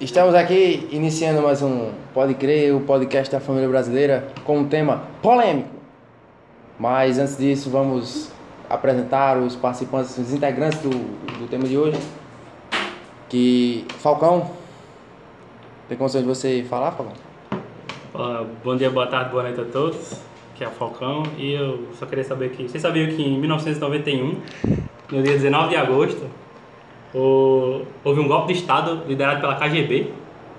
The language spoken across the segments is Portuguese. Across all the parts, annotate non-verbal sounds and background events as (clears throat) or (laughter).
Estamos aqui iniciando mais um Pode Crer, o podcast da família brasileira, com um tema polêmico. Mas antes disso, vamos apresentar os participantes, os integrantes do, do tema de hoje. Que. Falcão, tem condição de você falar, Falcão? Bom dia, boa tarde, boa noite a todos. Aqui é o Falcão e eu só queria saber que. Vocês sabiam que em 1991, no dia 19 de agosto, o- houve um golpe de Estado liderado pela KGB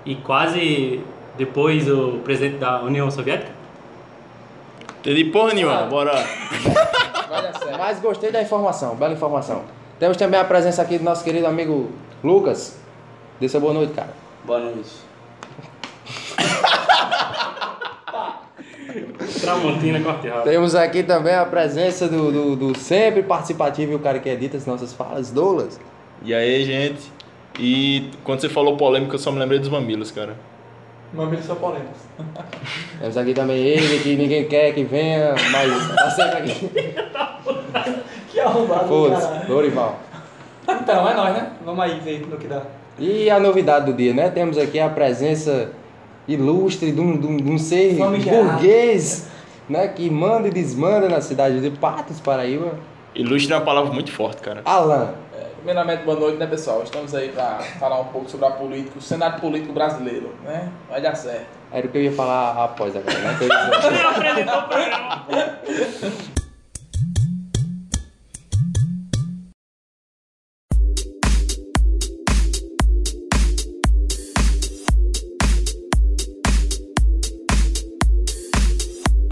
e quase depois o presidente da União Soviética? Entendi porra nenhuma, bora. (laughs) Dar certo. Mas gostei da informação, bela informação. Temos também a presença aqui do nosso querido amigo Lucas. Dê seu boa noite, cara. Boa noite. (laughs) Tramontina corte Temos aqui também a presença do, do, do sempre participativo e o cara que edita as nossas falas, Douglas. E aí, gente? E quando você falou polêmica, eu só me lembrei dos mamilos, cara. Mamilos são polêmicos. (laughs) Temos aqui também ele, que ninguém quer que venha, mas tá sempre aqui. (laughs) Que arrombado, Foda-se. Dorival. Então, é nóis, né? Vamos aí ver no que dá. E a novidade do dia, né? Temos aqui a presença ilustre de um, de um, de um ser Famigerado. burguês, né? Que manda e desmanda na cidade de Patos, Paraíba. Ilustre é uma palavra muito forte, cara. Alan. Primeiramente, boa noite, né, pessoal? Estamos aí para falar um pouco sobre a política, o cenário político brasileiro, né? Vai dar certo. Era o que eu ia falar após agora, né? (laughs) Apresentou o programa.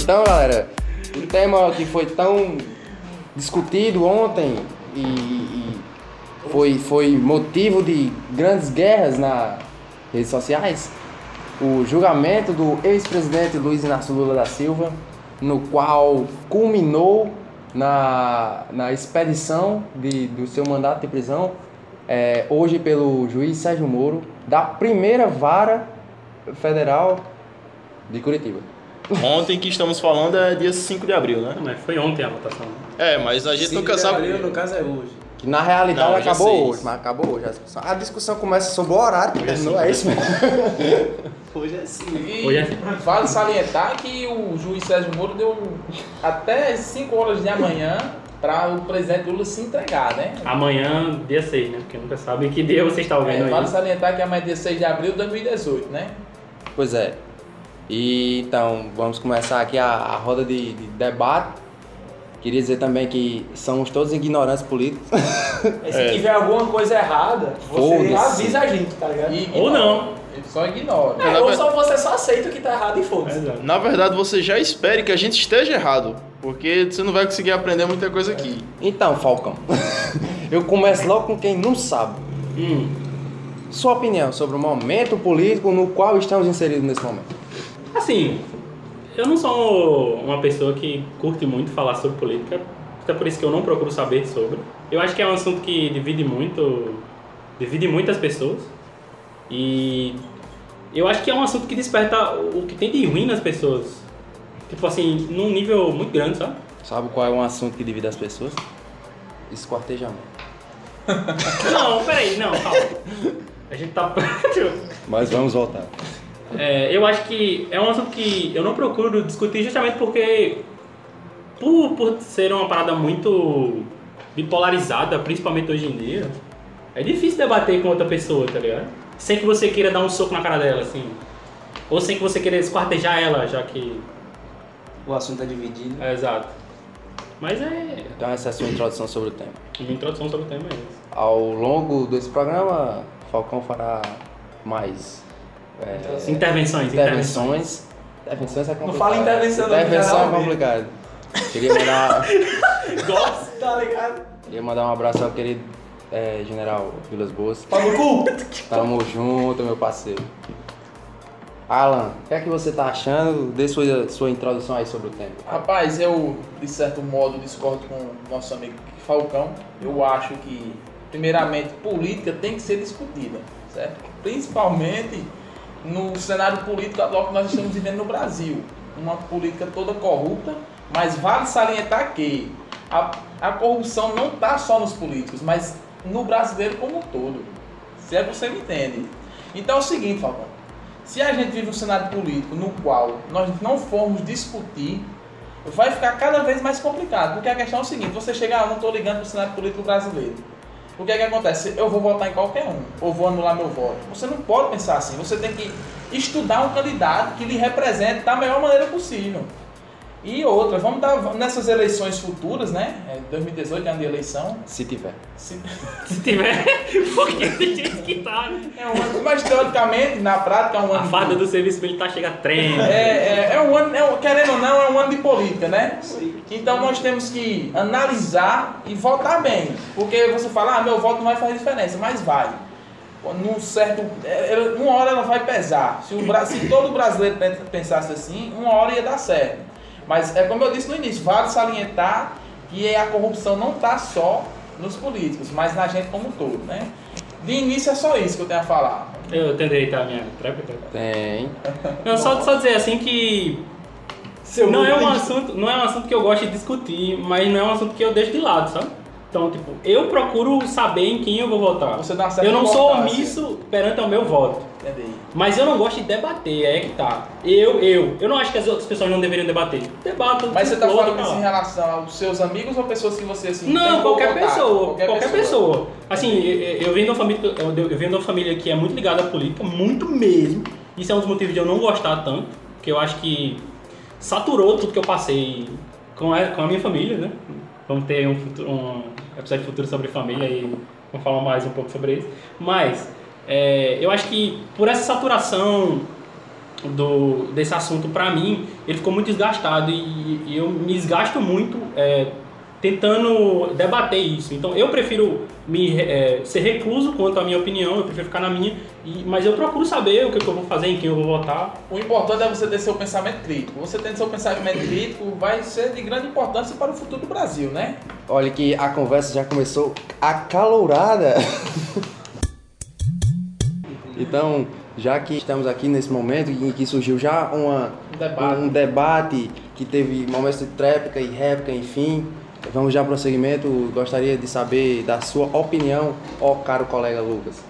Então, galera, o tema que foi tão discutido ontem e, e foi, foi motivo de grandes guerras nas redes sociais, o julgamento do ex-presidente Luiz Inácio Lula da Silva, no qual culminou na, na expedição de, do seu mandato de prisão, é, hoje pelo juiz Sérgio Moro, da primeira vara federal de Curitiba. Ontem que estamos falando é dia 5 de abril, né? Não, mas foi ontem a votação. É, mas a gente nunca sabe. no caso é hoje. Que na realidade Não, acabou hoje, isso. mas acabou hoje a discussão. A discussão começa sobre o horário que terminou, é isso mesmo. (laughs) Hoje é sim. E Hoje é- vale salientar que o juiz Sérgio Moro deu até 5 horas de amanhã para o presidente Lula se entregar, né? Amanhã, dia 6, né? Porque nunca sabe que dia você está ouvindo É, vale aí. salientar que amanhã é dia 6 de abril de 2018, né? Pois é. E então, vamos começar aqui a, a roda de, de debate. Queria dizer também que somos todos ignorantes políticos. E se É. tiver alguma coisa errada, você avisa a gente, tá ligado? E Ou não. Ele só ignora. É, ou só você só aceita o que tá errado e foda-se. Exato. Na verdade, você já espere que a gente esteja errado. Porque você não vai conseguir aprender muita coisa aqui. Então, Falcão, (laughs) eu começo logo com quem não sabe. Hum. Sua opinião sobre o momento político no qual estamos inseridos nesse momento. Assim, eu não sou uma pessoa que curte muito falar sobre política, até por isso que eu não procuro saber sobre. Eu acho que é um assunto que divide muito, divide muitas pessoas. E eu acho que é um assunto que desperta o que tem de ruim nas pessoas. Tipo assim, num nível muito grande, sabe? Sabe qual é um assunto que divide as pessoas? Esquartejamento. (laughs) Não, peraí, não, calma. A gente tá. (laughs) Mas vamos voltar. É, eu acho que é um assunto que eu não procuro discutir justamente porque, por, por ser uma parada muito bipolarizada, principalmente hoje em dia, é difícil debater com outra pessoa, tá ligado? Sem que você queira dar um soco na cara dela, assim. Ou sem que você queira esquartejar ela, já que. O assunto é dividido. É exato. Mas é. Então essa é a sua introdução sobre o tema. Uma introdução sobre o tema é esse. Ao longo desse programa, Falcão fará mais é, Intervenções, intervenções. intervenções. Intervenções é complicado. fala intervenção, não, Intervenção é não, não. complicado. Queria mandar, (laughs) Gosto! Tá ligado? queria mandar um abraço ao querido é, General Vilas Boas. Pau no cu! Tamo junto, meu parceiro. Alan, o que é que você tá achando? Dê sua, sua introdução aí sobre o tema. Rapaz, eu, de certo modo, discordo com o nosso amigo Falcão. Eu acho que, primeiramente, política tem que ser discutida, certo? Principalmente no cenário político atual que nós estamos vivendo no Brasil. Uma política toda corrupta, mas vale salientar que a, a corrupção não está só nos políticos, mas no brasileiro como um todo. Se é que você me entende. Então é o seguinte, Falcão. Se a gente vive um cenário político no qual nós não formos discutir, vai ficar cada vez mais complicado. Porque a questão é o seguinte, você chega, ah, não estou ligando para o cenário político brasileiro. O que é que acontece? Eu vou votar em qualquer um, ou vou anular meu voto. Você não pode pensar assim. Você tem que estudar um candidato que lhe represente da melhor maneira possível. E outra, vamos dar nessas eleições futuras, né? É, 2018 é ano de eleição. Se tiver. Se- (laughs) Se tiver, (laughs) porque tem gente que tá. né? É um ano, mas teoricamente, na prática, é um ano. A fada do serviço militar chega trem. É, é, é um ano, é um- querendo ou não, é um ano de política, né? Então nós temos que analisar e votar bem. Porque você fala, ah, meu voto não vai fazer diferença, mas vai. Num certo. é, Uma hora ela vai pesar. Se, o, se todo brasileiro pen- pensasse assim, uma hora ia dar certo. Mas é como eu disse no início, vale salientar que a corrupção não está só nos políticos, mas na gente como um todo, né? De início é só isso que eu tenho a falar. Eu tentei a minha tréplica. Tem. Não, só, só dizer assim que Seu não é um assunto, não é um assunto que eu gosto de discutir, mas não é um assunto que eu deixo de lado, sabe? Então, tipo, eu procuro saber em quem eu vou votar. Você dá uma certa Eu não sou omisso perante ao meu voto. Entendi. Mas eu não gosto de debater, é que tá. Eu, eu, eu não acho que as outras pessoas não deveriam debater. Debatam. Mas você tá falando isso em relação aos seus amigos ou pessoas que você assim Não, qualquer contato? pessoa, qualquer, pessoa. Assim, eu, eu venho de uma família, eu, eu venho de uma família que é muito ligada à política, muito mesmo. Isso é um dos motivos de eu não gostar tanto, porque eu acho que saturou tudo que eu passei com a, com a minha família, né? Vamos ter um, futuro, um episódio futuro sobre família e vamos falar mais um pouco sobre isso. Mas é, eu acho que por essa saturação do, desse assunto pra mim, ele ficou muito desgastado e, e eu me desgasto muito é, tentando debater isso. Então eu prefiro me é, ser recluso quanto à minha opinião, eu prefiro ficar na minha, e- mas eu procuro saber o que, que eu vou fazer, em quem eu vou votar. O importante é você ter seu pensamento crítico. Você tendo seu pensamento crítico vai ser de grande importância para o futuro do Brasil, né? Olha que a conversa já começou acalorada. (laughs) então, já que estamos aqui nesse momento em que surgiu já uma, Um debate. um debate que teve momentos de tréplica e réplica, enfim, vamos já ao prosseguimento. Gostaria de saber da sua opinião, ó caro colega Lucas.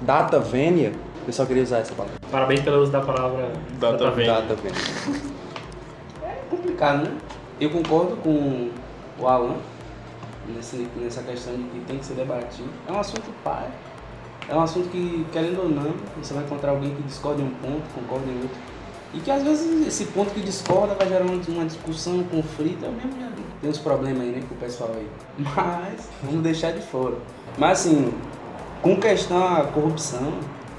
Data vênia, eu só queria usar essa palavra. Parabéns pelo uso da palavra Data data vênia. Data vênia. complicado, né? Eu concordo com o Alan nesse, nessa questão de que tem que ser debatido. É um assunto pai. É um assunto que, querendo ou não, você vai encontrar alguém que discorda em um ponto, concorda em outro. E que às vezes esse ponto que discorda vai gerar uma, discussão, um conflito. Eu mesmo já tem uns problemas aí, né, com o pessoal aí. (laughs) Mas vamos deixar de fora. Mas assim, com questão à corrupção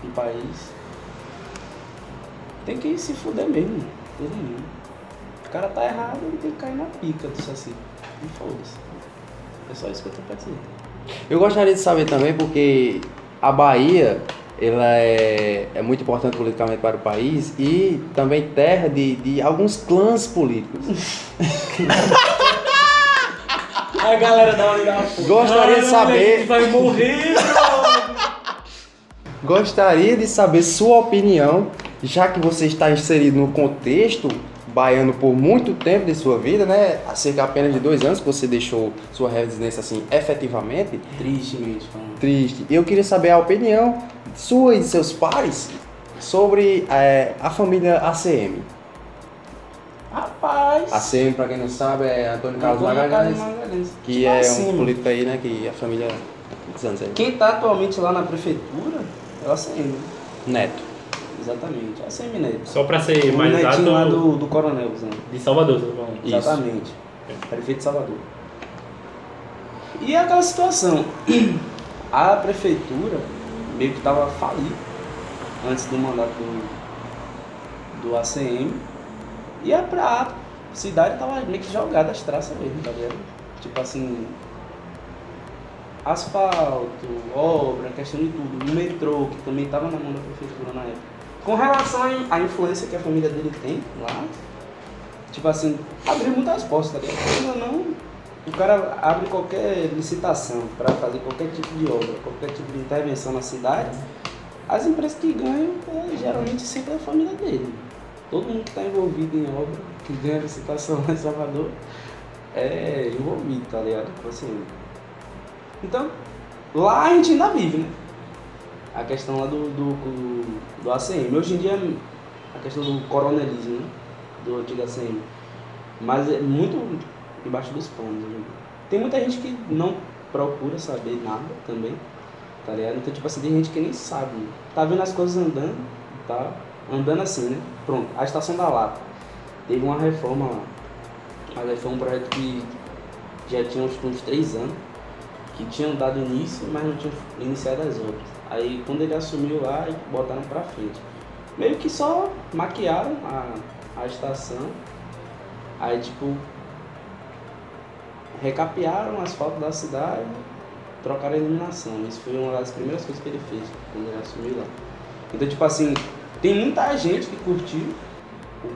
no país, tem que se fuder mesmo, todo mundo. O cara tá errado, ele tem que cair na pica do Saci. E foda-se. É só isso que eu tenho pra dizer. Eu gostaria de saber também porque a Bahia ela é, é muito importante politicamente para o país e também terra de, de alguns clãs políticos. (laughs) A galera da hora da. Gostaria de saber, Vai morrer, gostaria de saber sua opinião, já que você está inserido no contexto baiano por muito tempo de sua vida, né? Há cerca apenas de dois anos que você deixou sua residência assim efetivamente. Tristemente falando. triste. Eu queria saber a opinião sua e de seus pais sobre eh, a família ACM. Rapaz! ACM, pra quem não sabe, é Antônio Carlos Antônio Magalhães, Magalhães. que Tipo é assim, um político aí, né? Que a família. Quantos anos aí? Quem tá atualmente lá na prefeitura é o ACM. Neto. Exatamente. ACM Neto. Só pra ser O mais netinho lá exato, do, do coronel, Zé. de Salvador, falando. Isso. Exatamente. Prefeito de Salvador. E é aquela situação. (clears throat) A prefeitura meio que estava falida antes do mandato do, do ACM. E a, pra- a cidade estava meio que jogada as traças mesmo, tá vendo? Tipo assim. Asfalto, obra, questão de tudo. O metrô, que também estava na mão da prefeitura na época. Com relação à influência que a família dele tem lá, tipo assim, abriu muitas portas, tá ligado? Ou não, o cara abre qualquer licitação para fazer qualquer tipo de obra, qualquer tipo de intervenção na cidade, as empresas que ganham é, geralmente sempre é a família dele. Todo mundo que está envolvido em obra, que ganha licitação lá em Salvador, é envolvido, tá ligado? Tipo assim. Então, lá a gente ainda vive, né? a questão lá do, do, do, do ACM. Hoje em dia, a questão do coronelismo, né? Do antigo ACM. Mas é muito debaixo dos panos. dia. Tem muita gente que não procura saber nada também, tá ligado? Então, tipo assim, tem gente que nem sabe. Tá vendo as coisas andando, tá? Andando assim, né? Pronto, a Estação da Lata. Teve uma reforma lá. Mas foi um projeto que já tinha uns, uns três anos, que tinham dado início, mas não tinham iniciado as obras. Aí quando ele assumiu lá, botaram pra frente. Meio que só maquiaram a, a estação. Aí tipo. Recapearam o asfalto da cidade, trocaram a iluminação. Isso foi uma das primeiras coisas que ele fez quando ele assumiu lá. Então tipo assim, tem muita gente que curtiu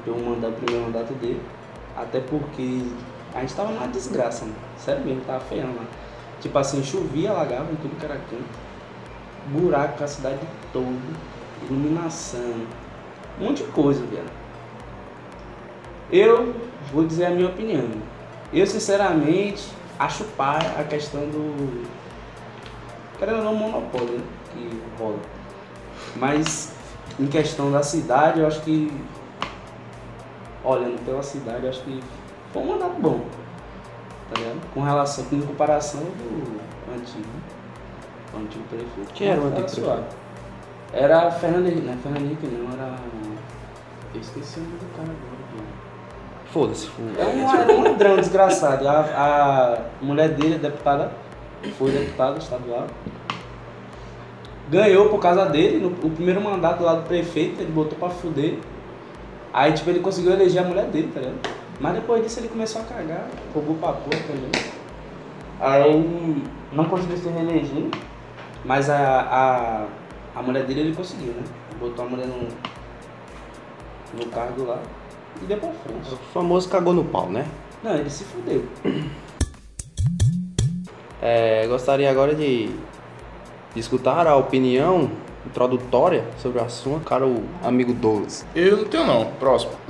o, mandato, o primeiro mandato dele. Até porque a gente tava numa desgraça, mano. Sério mesmo, tava feiando lá. Tipo assim, chovia, alagava em tudo que era canto. Buraco a cidade toda. Iluminação. Um monte de coisa, velho. Eu vou dizer a minha opinião. Eu, sinceramente, acho par a questão do. Querendo ou não, monopólio, né? Que rola. Mas, em questão da cidade, eu acho que olhando pela cidade, eu acho que foi um mandato bom. Tá ligado? Com relação, com comparação do antigo. O antigo prefeito. Quem era o antigo suave. Era Fernando Henrique, não é Fernando Henrique não, era. Eu esqueci o nome do cara. Foda-se. É um, era (laughs) um ladrão desgraçado. A, a mulher dele, deputada, foi deputada estadual. Ganhou por causa dele, no, o primeiro mandato lá do prefeito, ele botou pra fuder. Aí, tipo, ele conseguiu eleger a mulher dele, tá ligado? Mas depois disso ele começou a cagar, roubou pra porra também. Aí, não conseguiu se reeleger, mas a, a, a mulher dele ele conseguiu, né? Botou a mulher no, no cargo lá e deu pra frente. O famoso cagou no pau, né? Não, ele se fudeu. É, gostaria agora de, de escutar a opinião introdutória sobre o assunto, caro amigo Douglas. Eu não tenho não. Próximo. (laughs)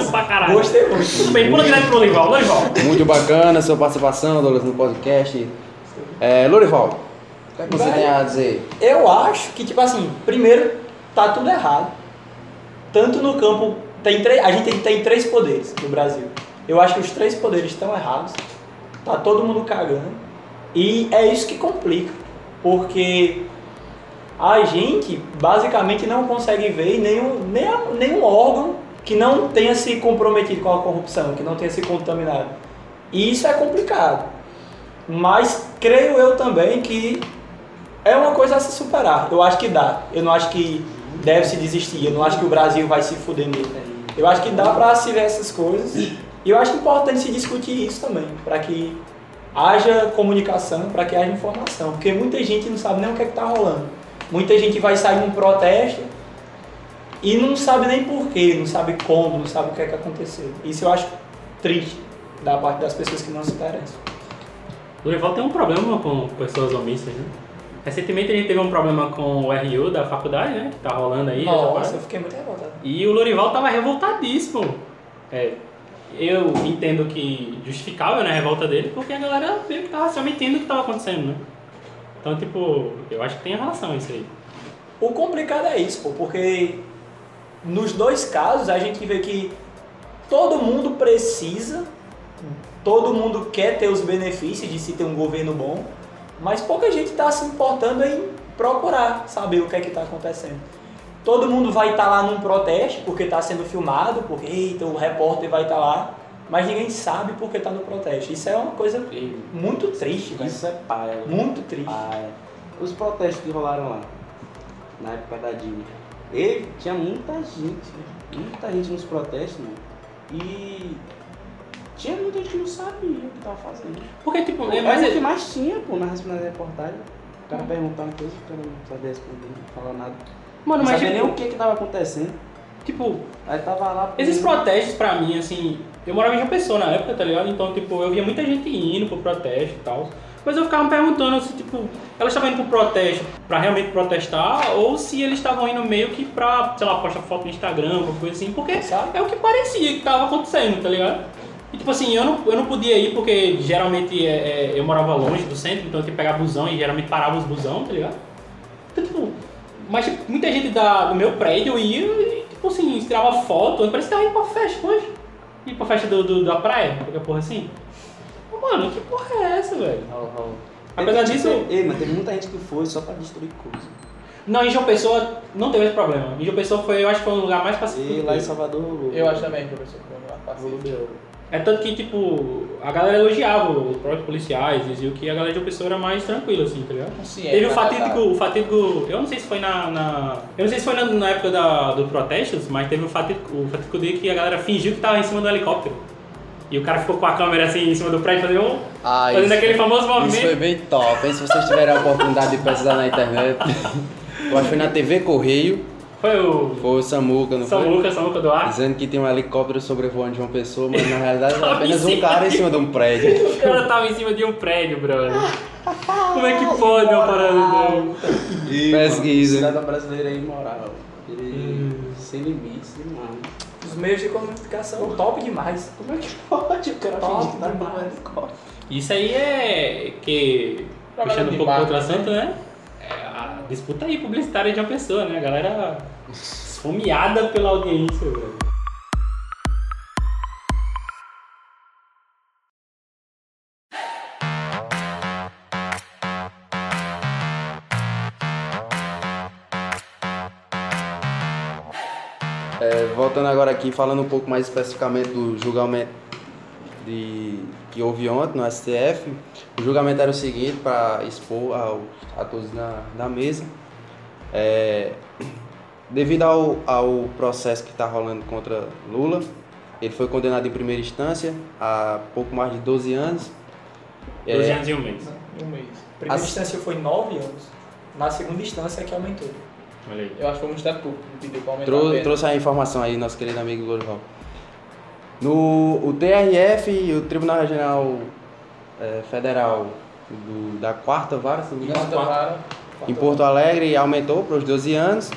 Isso pra caralho. Gostei muito. Bem, pula direto pro Lorival. Lorival. Muito bacana a sua participação, Douglas, no podcast. É, Lorival, o que, é que você Vai. tem a dizer? Eu acho que, tipo assim, primeiro, tá tudo errado. Tanto no campo. Tem três, a gente tem três poderes no Brasil. Eu acho que os três poderes estão errados. Tá todo mundo cagando. E é isso que complica. Porque a gente basicamente não consegue ver nenhum, nenhum, nenhum órgão que não tenha se comprometido com a corrupção, que não tenha se contaminado. E isso é complicado. Mas creio eu também que é uma coisa a se superar. Eu acho que dá. Eu não acho que deve se desistir. Eu não acho que o Brasil vai se fuder nele. Eu acho que dá pra se ver essas coisas. E eu acho importante se discutir isso também, para que haja comunicação, para que haja informação, porque muita gente não sabe nem o que é que tá rolando. Muita gente vai sair num protesto e não sabe nem porquê, não sabe como, não sabe o que é que aconteceu. Isso eu acho triste da parte das pessoas que não se interessam. Lorival tem um problema com pessoas omissas, né? Recentemente a gente teve um problema com o RU da faculdade, né? Que tá rolando aí. Nossa, eu fiquei muito revoltado. E o Lorival tava revoltadíssimo. É, eu entendo que justificável né, a revolta dele, porque a galera meio que tava se omitendo o que tava acontecendo, né? Então, tipo, eu acho que tem relação isso aí. O complicado é isso, pô, porque nos dois casos a gente vê que todo mundo precisa, todo mundo quer ter os benefícios de se ter um governo bom, mas pouca gente está se importando em procurar saber o que é que está acontecendo. Todo mundo vai estar lá num protesto porque está sendo filmado, porque eita, o repórter vai estar lá, mas ninguém sabe porque está no protesto. Isso é uma coisa muito triste, velho. Isso é paia. Muito triste. paia. Os protestos que rolaram lá, na época da Dilma, ele tinha muita gente, muita gente nos protestos, mano. E tinha muita gente que não sabia o que tava fazendo. Porque, tipo, é, Era mas o que é, mais tinha, pô, na na reportagem. O cara perguntava coisa, o cara não sabia responder, não falava nada. mano, não mas sabia nem tipo, o que que tava acontecendo. tipo, Aí tava lá... esses protestos pra mim, assim, eu morava em João Pessoa na época, tá ligado? Então, tipo, eu via muita gente indo pro protesto e tal. Mas eu ficava me perguntando se, tipo, elas estavam indo pro protesto pra realmente protestar ou se eles estavam indo meio que pra, sei lá, postar foto no Instagram, alguma coisa assim, porque Sabe? é o que parecia que tava acontecendo, tá ligado? E tipo assim, eu não, eu não podia ir porque geralmente é, é, eu morava longe do centro, então eu tinha que pegar busão e geralmente parava os busão, tá ligado? Então, tipo, mas tipo, muita gente da, do meu prédio ia e, tipo assim, tirava foto, parece que tava indo pra festa, hoje. Ir pra festa do, do- da praia, qualquer porra assim. Mano, que porra é essa, velho? Apesar disso, Ei, mas teve muita gente que foi só pra destruir coisa. não, em João Pessoa não teve esse problema. Em João Pessoa foi, eu acho que foi um lugar mais pacífico. E lá em Salvador. Eu acho também, professor, foi uma Rolo pacífica. É tanto que, tipo, a galera elogiava os próprios policiais, diziam que a galera de Pessoa era mais tranquila, assim, tá ligado? Consciente, Teve o fatídico, o fatídico, eu não sei se foi na, na- eu não sei se foi na, na época da, do protestos, mas teve o fatídico, o fatídico dia que a galera fingiu que tava em cima do helicóptero. E o cara ficou com a câmera assim em cima do prédio fazendo, um- Ah, fazendo isso- aquele famoso Isso foi movimento. bem top, hein? Se vocês tiverem a oportunidade de pesquisar na internet. (laughs) Eu acho que foi na TV Correio, Foi o foi o Samuca, não São foi? Lucas do Ar. Dizendo que tem um helicóptero sobrevoando de uma pessoa, mas na realidade era apenas um cara em cima de um prédio. (laughs) O cara tava em cima de um prédio, brother. Como é que pode uma parada dessa? Pesquisa. Cidadão brasileiro é imoral. Ele sem limites demais. Os meios de comunicação top demais. Como é que pode o cara Top tá demais. helicóptero? Isso aí é que, puxando um pouco outro marketing, assunto, né? A disputa aí publicitária de uma pessoa, né? A galera esfomeada pela audiência, velho. É, voltando agora aqui, falando um pouco mais especificamente do julgamento de, que houve ontem no STF. O julgamento era o seguinte, para expor ao, a todos na, na mesa. É, devido ao, ao processo que está rolando contra Lula, ele foi condenado em primeira instância a pouco mais de 12 anos. 12 É, anos e um mês. Um mês. Primeira As- instância foi 9 anos. Na segunda instância é que aumentou. Olha aí. Eu acho que foi o Ministério Público que pediu pra aumentar a Trou- pena. trouxe a informação aí, nosso querido amigo Lourival. No o TRF e o Tribunal Regional eh, Federal do- da quarta vara, se não me engano, Quarta vara. em Porto Alegre aumentou para os 12 anos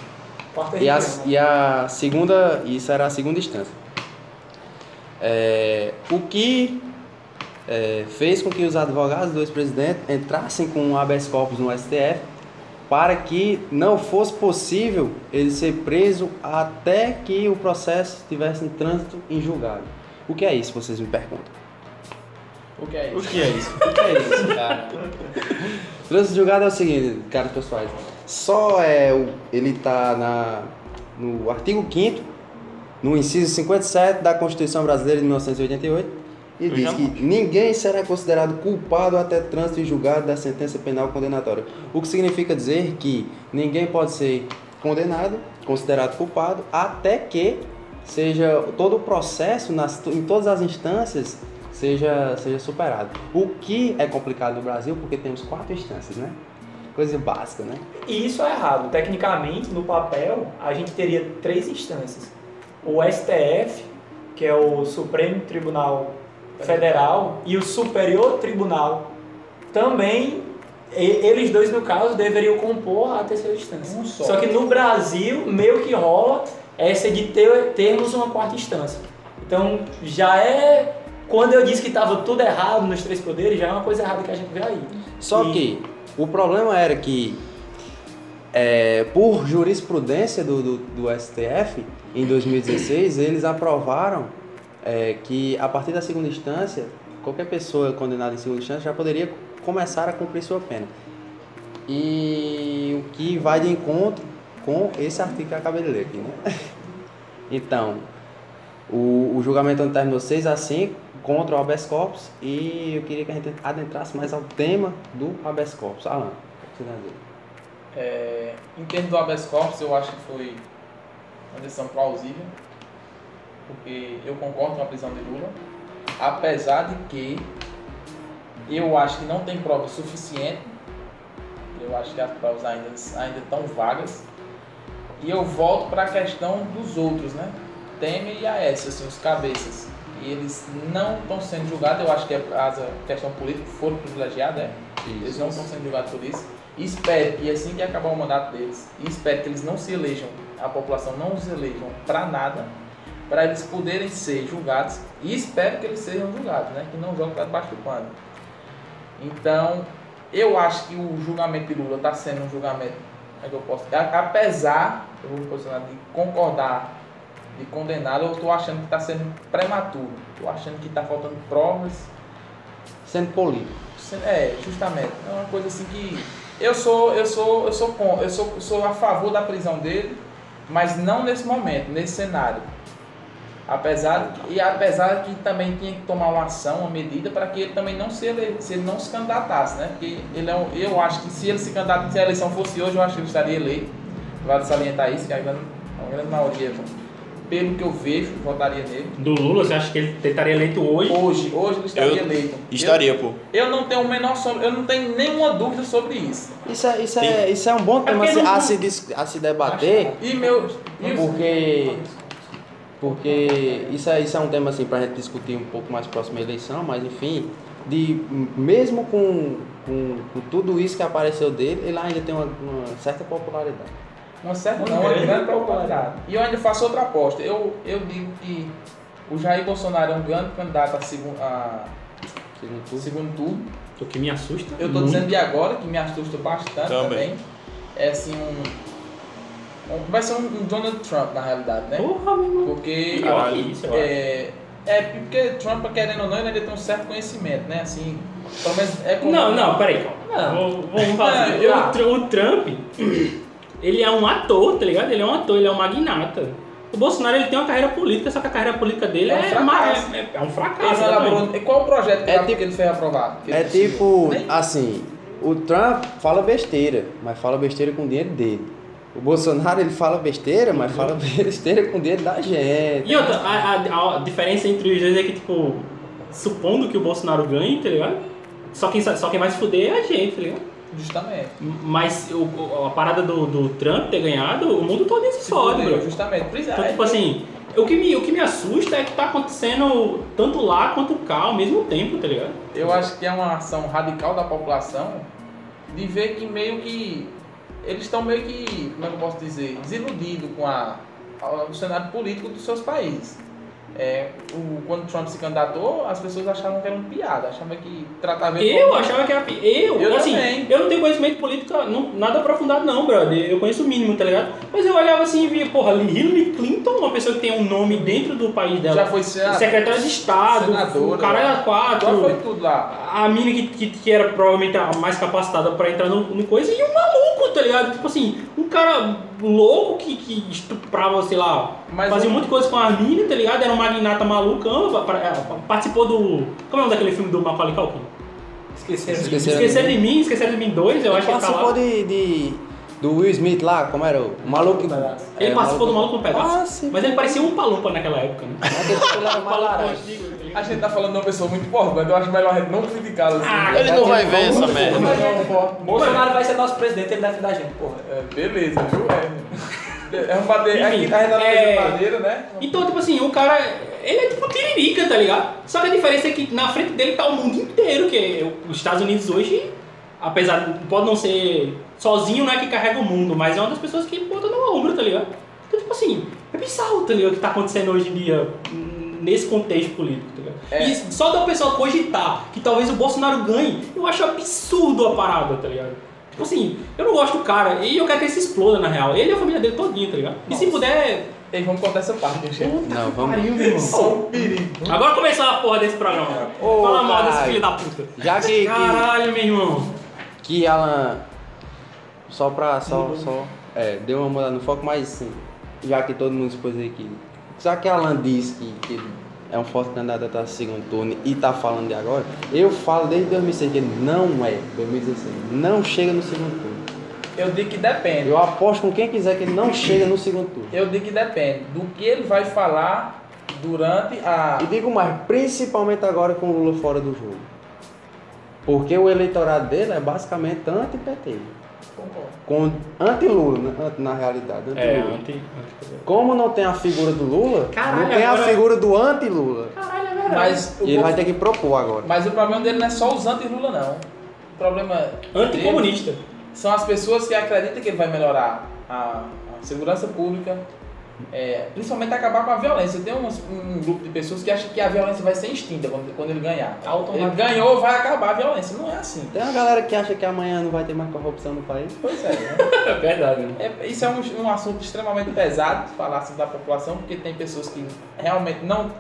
Quarta e a, né? e a segunda, isso era a segunda instância. É, o que é, fez com que os advogados do ex-presidente entrassem com um habeas corpus no STF para que não fosse possível ele ser preso até que o processo estivesse em trânsito em julgado. O que é isso, vocês me perguntam? O que é O isso? que é isso? O que é isso, cara? Trânsito julgado é o seguinte, caros pessoais. Só é o, ele está na no artigo 5 no inciso 57 da Constituição Brasileira de 1988 e Eu diz já que ninguém será considerado culpado até trânsito em julgado da sentença penal condenatória. O que significa dizer que ninguém pode ser condenado, considerado culpado, até que seja todo o processo nas, em todas as instâncias seja, seja superado. O que é complicado no Brasil porque temos quatro instâncias, né? Coisa básica, né? E isso é errado. Tecnicamente, no papel, a gente teria três instâncias. O STF, que é o Supremo Tribunal Federal, e o Superior Tribunal. Também, e- eles dois, no caso, deveriam compor a terceira instância. Um só. só que no Brasil, meio que rola essa de ter, termos uma quarta instância. Então, já é... Quando eu disse que estava tudo errado nos três poderes, já é uma coisa errada que a gente vê aí. Só E- que o problema era que, é, por jurisprudência do, do, do STF, em 2016, eles aprovaram é, que a partir da segunda instância, qualquer pessoa condenada em segunda instância já poderia começar a cumprir sua pena. E o que vai de encontro com esse artigo que eu acabei de ler aqui, né? (laughs) Então, o, o julgamento terminou 6 a 5 contra o habeas corpus e eu queria que a gente adentrasse mais ao tema do habeas corpus. Alan, o que você dizer? É, em termos do habeas corpus, eu acho que foi uma decisão plausível, porque eu concordo com a prisão de Lula, apesar de que eu acho que não tem prova suficiente, eu acho que as provas ainda, ainda estão vagas, e eu volto para a questão dos outros, né? Temer e Aécio, assim, os cabeças. E eles não estão sendo julgados, eu acho que a a questão política foram privilegiados, é? Eles não estão sendo julgados por isso. E espero que assim que acabar o mandato deles, espero que eles não se elejam, a população não os elejam para nada, para eles poderem ser julgados. E espero que eles sejam julgados, né? Que não joguem para debaixo do pano. Então, eu acho que o julgamento de Lula está sendo um julgamento é que eu posso. Apesar, eu vou me posicionar de concordar, de condená-lo, eu tô achando que está sendo prematuro. Tô achando que está faltando provas. Sendo político. É, justamente. É uma coisa assim que. Eu sou, eu sou, eu sou, eu sou, sou a favor da prisão dele, mas não nesse momento, nesse cenário. Apesar e apesar que também tinha que tomar uma ação, uma medida para que ele também não se ele, se ele não se candidatasse, né? Porque ele é um, eu acho que se ele se candidatasse, se a eleição fosse hoje, eu acho que ele estaria eleito. Vale salientar isso, que a grande, a grande maioria, pelo que eu vejo, votaria nele. Do Lula, você acha que ele estaria eleito hoje? Hoje, hoje ele estaria Eu eleito. estaria, pô. Eu, eu não tenho o menor sobre, eu não tenho nenhuma dúvida sobre isso. Isso é, isso é, isso é um bom tema porque a se- não- a se, a se debater. E meu, e os- Porque, isso, é, isso é um tema assim para a gente discutir um pouco mais próximo à eleição, mas enfim, de, mesmo com, com, com tudo isso que apareceu dele, ele ainda tem uma, uma certa popularidade. Uma certa não, uma grande grande popularidade. E eu ainda faço outra aposta. Eu, eu digo que o Jair Bolsonaro é um grande candidato a, segun, a Segundo tudo. segundo turno. O que me assusta. Eu estou muito. dizendo de agora, que me assusta bastante Também. também. É assim um- Vai ser um, um Donald Trump na realidade, né? Porra, meu irmão. Porque. Isso, acho. É, é porque Trump, querendo ou não, ele ainda tem um certo conhecimento, né? Assim, pelo menos é como. Não, não, peraí. Não. Vou- Vamos falar (laughs) assim. Não, eu- o, Tr- o Trump, ele é um ator, tá ligado? Ele é um ator, ele é um magnata. O Bolsonaro ele tem uma carreira política, só que a carreira política dele É um é, fracasso. ma- é, é um fracasso. elaborou- e qual o projeto que, É tipo- que ele fez aprovar? Que ele É tipo, Nem- assim, o Trump fala besteira, mas fala besteira com o dinheiro dele. O Bolsonaro ele fala besteira, mas fala besteira com o dinheiro da gente. E outra, a, a- a diferença entre os dois é que, tipo, supondo que o Bolsonaro ganhe, tá ligado? Só quem, só quem vai se fuder é a gente, tá ligado? Justamente. Mas o- a parada do, do Trump ter ganhado, o mundo todo se fode, bro. Justamente. Por Então, é, tipo assim, o que, me, o que me assusta é que tá acontecendo tanto lá quanto cá ao mesmo tempo, tá ligado? Eu acho que é uma ação radical da população de ver que meio que eles estão meio que, como é que eu posso dizer, desiludidos com a, a- o cenário político dos seus países. É, o, quando Trump se candidatou, as pessoas achavam que era um piada, achavam que tratava Eu como- achava que era. pi- Eu, Eu assim, também. eu não tenho conhecimento político não, nada aprofundado, não, brother. Eu conheço o mínimo, tá ligado? Mas eu olhava assim e via, porra, Hillary Clinton, uma pessoa que tem um nome dentro do país dela. já foi senador, Secretária de Estado, senadora, o caralho a já foi quatro. tudo lá. A mina que, que, que era provavelmente a mais capacitada pra entrar no, no coisa e um maluco, tá ligado? Tipo assim, um cara louco que, que estuprava, sei lá, Mas fazia eu- de coisa com a mina, tá ligado? Era um magnata malucão, é, participou do. Como é o nome daquele filme do Macaulay Culkin? Esqueceram. Esqueceram. Esqueceram de mim, esqueceram de mim dois, eu acho que ele tá participou lá. de, de- do Will Smith lá, como era? O maluco que. Ele é, participou do Maluco no Pedaço. Ah, sim. Mas ele parecia um palumpa naquela época, né? Mais laranja. (laughs) A gente tá falando de uma pessoa muito importante, eu acho melhor a gente não criticá-la assim. Ah, Ele não vai ver essa merda. Bolsonaro vai ser nosso presidente, ele deve da gente, porra. É, beleza, viu? É, é um madeira. Enfim, Aqui tá redondando é- de madeira, né? Então, tipo assim, o cara, ele é tipo tiririca, tá ligado? Só que a diferença é que na frente dele tá o mundo inteiro, que os Estados Unidos hoje, apesar de pode não ser sozinho, não é que carrega o mundo, mas é uma das pessoas que bota no ombro, tá ligado? Então, tipo assim, é bizarro, tá ligado? O que tá acontecendo hoje em dia hum, nesse contexto político, tá ligado? É. E só da pessoa cogitar que talvez o Bolsonaro ganhe, eu acho absurdo a parada, tá ligado? Tipo assim, eu não gosto do cara e eu quero que ele se exploda na real. Ele e a família dele todinho, tá ligado? E se Nossa. puder. Ei, vamos contar essa parte, gente. Não, vamos. Pariu, meu irmão. Só um perigo. Agora começou a porra desse programa. Ô, Fala mal desse filho da puta. Já que, que, Caralho, meu irmão. que Alan. Só pra. Só, só. É, deu uma mudada no foco, mas sim. Já que todo mundo expôs aqui. Já que Alan disse que, que ele é um forte candidato a segundo turno e tá falando de agora, eu falo desde 2006 que ele não é. 2016. Não chega no segundo turno. Eu digo que depende. Eu aposto com quem quiser que ele não chega no segundo turno. Eu digo que depende do que ele vai falar durante a. E digo mais, principalmente agora com o Lula fora do jogo. Porque o eleitorado dele é basicamente anti-PT. Com anti-Lula, né? Anti- na realidade. Anti-Lula. anti. Como não tem a figura do Lula, Caralho, não tem a agora- figura do anti-Lula. Caralho, é verdade. Mas o, E ele vai ter que propor agora. mas o problema dele não é só os anti-Lula, não. O problema Anticomunista. são as pessoas que acreditam que ele vai melhorar a, a segurança pública, é, principalmente acabar com a violência. Tem uns- um, grupo de pessoas que acham que a violência vai ser extinta quando, quando ele ganhar. Ele ganhou, vai acabar a violência. Não é assim. Tem uma galera que acha que amanhã não vai ter mais corrupção no país. Pois é, né? (laughs) É verdade, né? É, isso é um, um assunto extremamente pesado falar assim da população, porque tem pessoas que realmente não.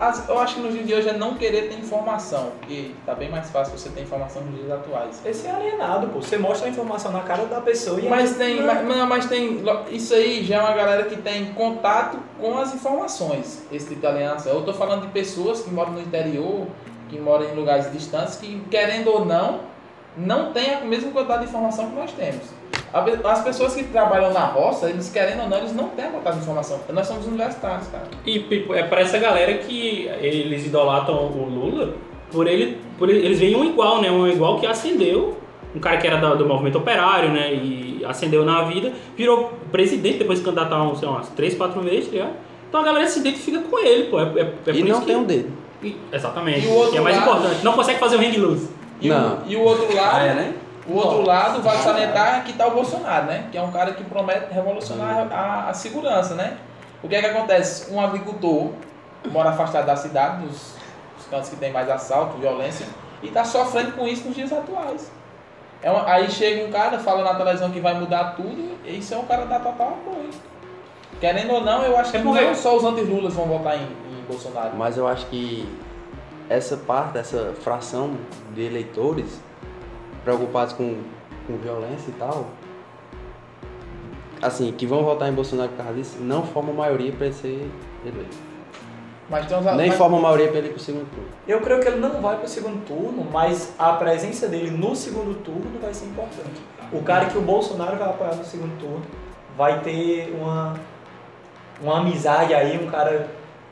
As- eu acho que nos dias de hoje é não querer ter informação, porque tá bem mais fácil você ter informação nos dias atuais. Esse é alienado, pô. Você mostra a informação na cara da pessoa e Mas tem, mas, não, mas tem. Isso aí já é uma galera que tem contato com as informações, esse tipo de alienação. Eu tô falando de pessoas que moram no interior, que moram em lugares distantes, que querendo ou não, não tem a mesma quantidade de informação que nós temos. As pessoas que trabalham na roça, eles querendo ou não, eles não têm a quantidade de informação. Nós somos universitários, cara. E tipo, é para essa galera que eles idolatram o Lula, por ele, por ele- eles veem um igual, né? Um igual que ascendeu, um cara que era da- do, movimento operário, né? E ascendeu na vida, virou presidente, depois de candidatar uns, sei lá, umas 3, 4 vezes, tá ligado? Então a galera se identifica com ele, pô. É, é, é e não que- tem um dedo. E- Exatamente. E o outro que é mais lado- importante. Não consegue fazer o hang loose. E, Não. O, e o outro (laughs) lado, Ah, é, né? O outro lado vale salientar que tá o Bolsonaro, né? Que é um cara que promete revolucionar a, a segurança, né? O que é que acontece? Um agricultor mora afastado da cidade, dos, dos cantos que tem mais assalto, violência, e tá sofrendo com isso nos dias atuais. É uma- aí chega um cara, fala na televisão que vai mudar tudo, e isso é um cara da total apoio. Querendo ou não, eu acho que É porque- não só os anti-lulas vão votar em, em Bolsonaro. Mas eu acho que essa parte, essa fração de eleitores preocupados com, com violência e tal, assim, que vão votar em Bolsonaro por causa disso, não formam maioria para ele ser eleito. Mas tem uns Nem mas- formam maioria para ele ir pro segundo turno. Eu creio que ele não vai para o segundo turno, mas a presença dele no segundo turno vai ser importante. O cara que o Bolsonaro vai apoiar no segundo turno vai ter uma, uma amizade aí, um cara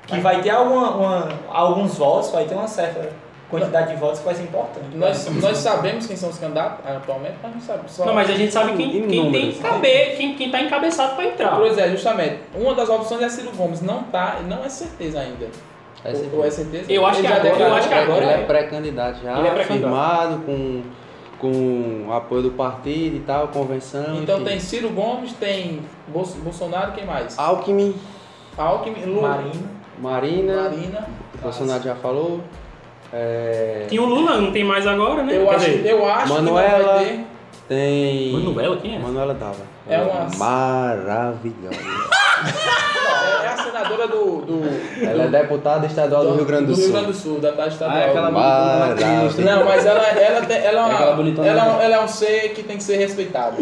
que vai ter alguma, uma- alguns votos, vai ter uma certa quantidade de votos que vai ser importante. Nós, nós sabemos quem são os candidatos atualmente, mas não sabemos. Só... Não, mas a gente sabe quem, Em quem tem números. cabe, quem, quem tá encabeçado pra entrar. Pois é, justamente. Uma das opções é Ciro Gomes. Não tá, não é certeza ainda. É Ou- certeza. Ou é certeza? Eu acho Ele que agora- declarou. eu acho que agora ele é. é pré-candidato já, Ele é pré-candidato. firmado, com, com apoio do partido e tal, convenção. Então enfim. tem Ciro Gomes, tem Bol- Bolsonaro, quem mais? Alckmin, Alckmin, Lula, Marina. Marina, Marina. Bolsonaro já falou. É, Tinha o Lula, não tem mais agora, né? Eu Quer acho, dizer, eu acho que Manuela. não vai ter. tem. Manuela, quem é? Manuela Dava. É uma- Maravilhosa. (laughs) É, é a senadora do, do, Ela é deputada estadual do, Rio Grande do, Rio Sul. Grande do Sul, da Estadual. Ah, é aquela Maravilha. bonitona Não, mas ela, ela, tem, ela, é uma- É bonitona, ela, né? ela é um ser que tem que ser respeitado.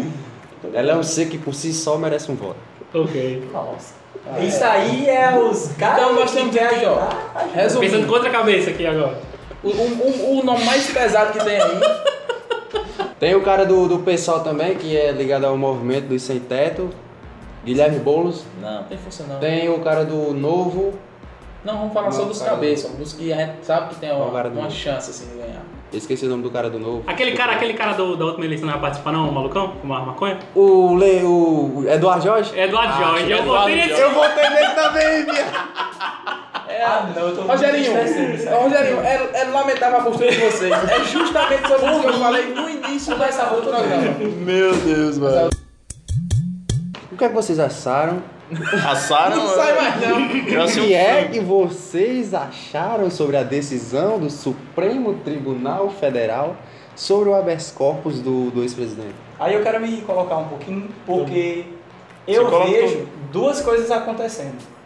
Ela é um ser que por si só merece um voto. Ok. Nossa. Isso aí é os caras Então nós que temos aqui, ó. ajudar. Pensando Resumindo, contra a cabeça aqui agora. O, o, o nome mais pesado que tem aí Tem o cara do, do PSOL também, que é ligado ao movimento dos sem teto, Guilherme Boulos. Não, tem força não. Tem o cara do Novo, Não, vamos falar Não, só dos cabeças, dos que a gente sabe que tem uma, uma novo? chance assim de ganhar. esqueci o nome do cara do Novo. Aquele cara, aquele cara do, da última eleição não vai participar não, o malucão? Com uma maconha? O, Le, o Eduardo Jorge? Eduardo Jorge. Eu Eduardo votei nesse. Jorge. Eu votei nele também, minha. É, Ah, não, eu tô Rogerinho. Rogerinho, é, é lamentável a postura de vocês. É justamente sobre isso que eu falei no início dessa do programa. Meu Deus, mano. O que é que vocês acharam? Assaram? Não sai mais não. Eu O que é que vocês acharam sobre a decisão do Supremo Tribunal Federal sobre o habeas corpus do, do ex-presidente? Aí eu quero me colocar um pouquinho, porque eu Você coloca vejo tudo. duas coisas acontecendo.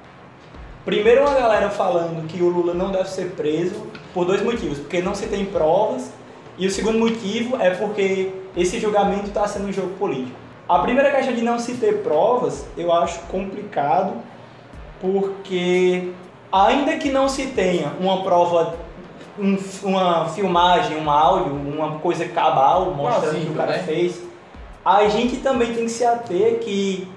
Primeiro, uma galera falando que o Lula não deve ser preso por dois motivos. Porque não se tem provas. E o segundo motivo é porque esse julgamento está sendo um jogo político. A primeira questão de não se ter provas, eu acho complicado, porque ainda que não se tenha uma prova, um- uma filmagem, um áudio, uma coisa cabal mostrando o que o cara né? fez, a gente também tem que se ater que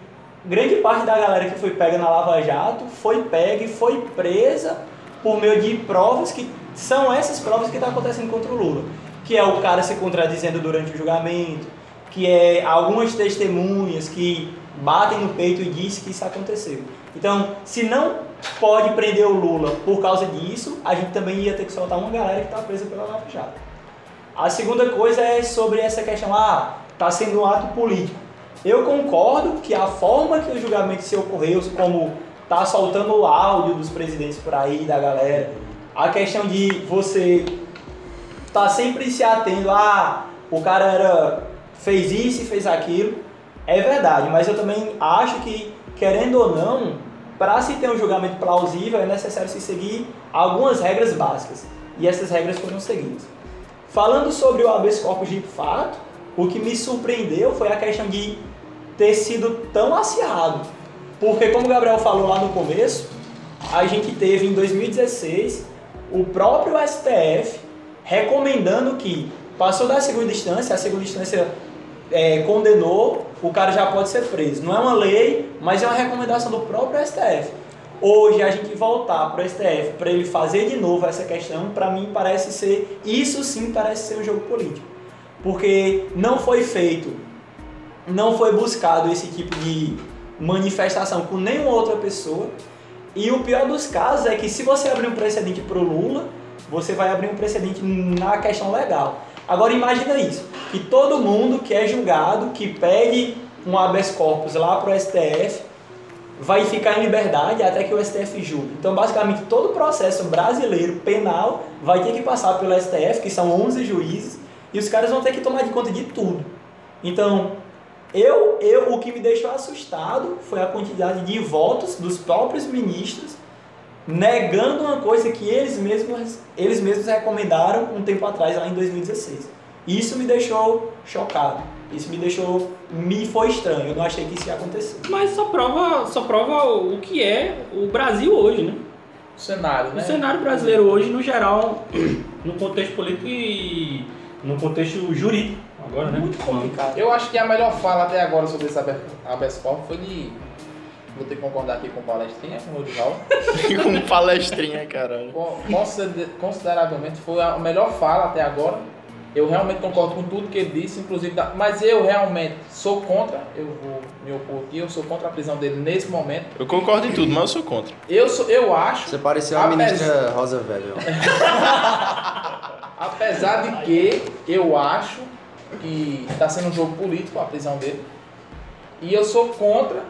grande parte da galera que foi pega na Lava Jato foi pega e foi presa por meio de provas que são essas provas que estão acontecendo contra o Lula. Que é o cara se contradizendo durante o julgamento, que é algumas testemunhas que batem no peito e dizem que isso aconteceu. Então, se não pode prender o Lula por causa disso, a gente também ia ter que soltar uma galera que está presa pela Lava Jato. A segunda coisa é sobre essa questão, ah, tá sendo um ato político. Eu concordo que a forma que o julgamento se ocorreu, como tá soltando o áudio dos presidentes por aí, da galera, a questão de você tá sempre se atendo a o cara era fez isso e fez aquilo, é verdade, mas eu também acho que querendo ou não, para se ter um julgamento plausível é necessário se seguir algumas regras básicas, e essas regras foram seguidas. Falando sobre o habeas corpus de fato, o que me surpreendeu foi a questão de ter sido tão acirrado. Porque, como o Gabriel falou lá no começo, a gente teve em 2016 o próprio STF recomendando que passou da segunda instância, a segunda instância é, condenou, o cara já pode ser preso. Não é uma lei, mas é uma recomendação do próprio STF. Hoje a gente voltar para o STF para ele fazer de novo essa questão, para mim parece ser, isso sim parece ser um jogo político. Porque não foi feito, não foi buscado esse tipo de manifestação com nenhuma outra pessoa. E o pior dos casos é que se você abrir um precedente para o Lula, você vai abrir um precedente na questão legal. Agora imagina isso, que todo mundo que é julgado, que pede um habeas corpus lá para o STF, vai ficar em liberdade até que o STF julgue. Então, basicamente, todo o processo brasileiro penal vai ter que passar pelo STF, que são 11 juízes, e os caras vão ter que tomar de conta de tudo. Então, eu, eu, o que me deixou assustado foi a quantidade de votos dos próprios ministros negando uma coisa que eles mesmos, eles mesmos recomendaram um tempo atrás, lá em 2016. Isso me deixou chocado. Isso me deixou. Me foi estranho. Eu não achei que isso ia acontecer. Mas só prova, só prova o que é o Brasil hoje, né? O cenário, O né? cenário brasileiro hoje, no geral, (clears throat) no contexto político e no contexto jurídico. Agora, né? Muito complicado. Eu acho que a melhor fala até agora sobre esse habeas corpus foi de. Vou ter que concordar aqui com o Palestrinha, com o Rodival. (laughs) Com palestrinha, caralho. Con- consider- Consideravelmente foi a melhor fala até agora. Eu realmente concordo com tudo que ele disse, inclusive, da- mas eu realmente sou contra, eu vou me opor aqui, eu sou contra a prisão dele nesse momento. Eu concordo em tudo, mas eu sou contra. Eu, sou, eu acho, Você pareceu a Apesar- ministra Rosa Velho. (laughs) apesar de que eu acho que está sendo um jogo político a prisão dele, e eu sou contra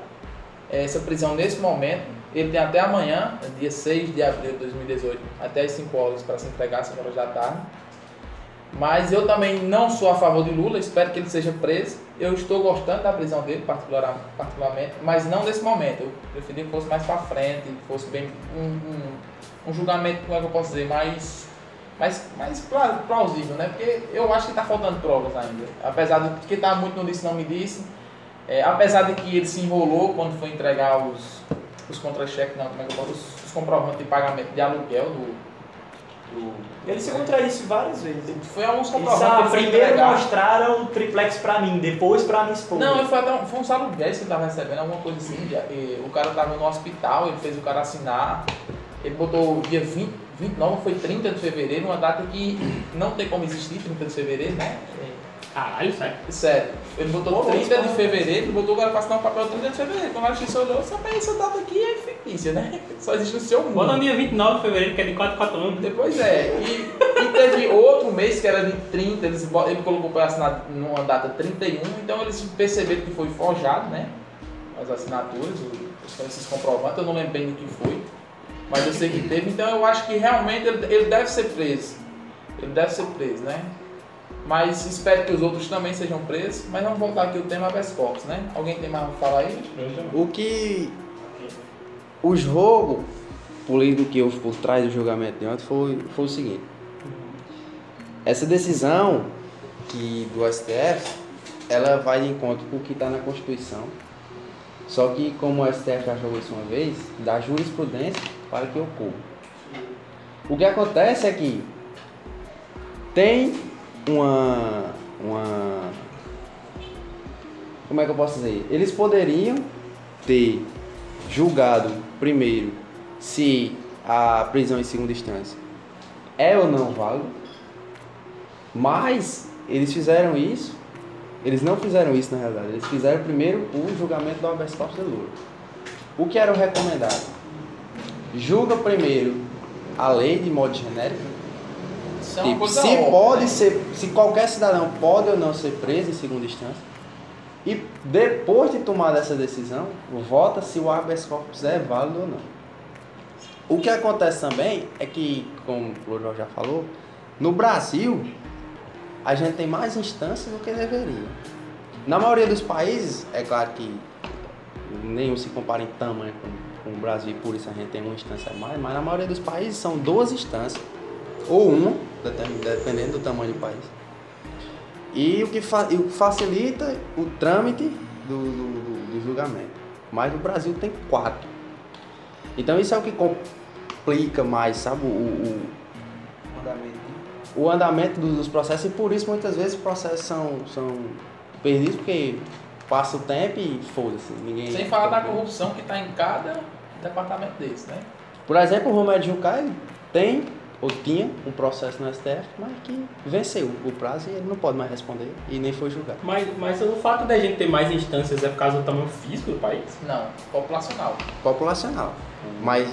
essa prisão nesse momento. Ele tem até amanhã, dia 6 de abril de 2018, até as 5 horas para se entregar às 5 horas da tarde. Mas eu também não sou a favor de Lula, espero que ele seja preso. Eu estou gostando da prisão dele, particular- particularmente, mas não nesse momento. Eu preferia que fosse mais para frente, fosse bem um, um, um julgamento, como é que eu posso dizer, mais, mais, mais pla- plausível, né? Porque eu acho que está faltando provas ainda. Apesar de que está muito no disse, não me disse. É, apesar de que ele se enrolou quando foi entregar os, os contra-cheques, não, como é que eu posso, os, os comprovantes de pagamento de aluguel do. do Ele se contradisse várias vezes. foi alguns comprovantes primeiro entregar. mostraram o triplex pra mim, depois pra minha esposa. Não, foi, até um, foi uns aluguéis que ele tava recebendo, alguma coisa assim. o cara tava no hospital, ele fez o cara assinar. Ele botou dia 20, 29, foi 30 de fevereiro, uma data que não tem como existir, 30 de fevereiro, né? Caralho, sério. É, Sério. Ele botou Pô, 30 de fevereiro, botou o cara pra assinar um papel 30 de fevereiro. Quando a justiça olhou, só pra essa data aqui é fictícia, né? Só existe no seu mundo. Bota no dia 29 de fevereiro, que é de 4 4 anos. Depois é. E, e teve outro mês que era de 30, eles, ele colocou para assinar numa data 31, então eles perceberam que foi forjado, né? As assinaturas, o- esses comprovantes, eu não lembro bem do que foi, mas eu sei que teve, então eu acho que realmente ele, ele deve ser preso. Ele deve ser preso, né? Mas espero que os outros também sejam presos. Mas vamos voltar aqui o tema habeas corpus, né? Alguém tem mais pra falar aí? O que. O jogo político que houve por trás do julgamento de ontem foi, foi o seguinte. Essa decisão que do STF, ela vai de encontro com o que está na Constituição. Só que como o STF já jogou isso uma vez, dá jurisprudência para que ocorra. O que acontece é que tem uma. uma como é que eu posso dizer? Eles poderiam ter julgado primeiro se a prisão em segunda instância é ou não válida, mas eles fizeram isso, eles não fizeram isso na realidade, eles fizeram primeiro o julgamento do habeas corpus de Lula. O que era o recomendado? Julga primeiro a lei de modo genérico, é Tipo, se óbvia, pode né? ser, se qualquer cidadão pode ou não ser preso em segunda instância. E depois de tomar essa decisão, vota se o habeas corpus é válido ou não. O que acontece também é que, como o Jorge já falou, no Brasil a gente tem mais instâncias do que deveria. Na maioria dos países, é claro que nenhum se compara em tamanho com, com o Brasil, por isso a gente tem uma instância a mais, mas na maioria dos países são duas instâncias, ou uma, dependendo do tamanho do país. E o que, fa- e o facilita o trâmite do, do- do- julgamento. Mas no Brasil tem quatro. Então isso é o que complica mais, sabe, o- o, Mandamento. O andamento do- dos processos e por isso muitas vezes os processos são, são perdidos porque passa o tempo e foda-se. Ninguém. Sem falar da corrupção que está em cada departamento desse, né? Por exemplo, o Romério Jucá ele tem ou tinha um processo no STF, mas que venceu o prazo e ele não pode mais responder e nem foi julgado. Mas, mas o fato da gente ter mais instâncias é por causa do tamanho físico do país? Não, populacional. Populacional. Mas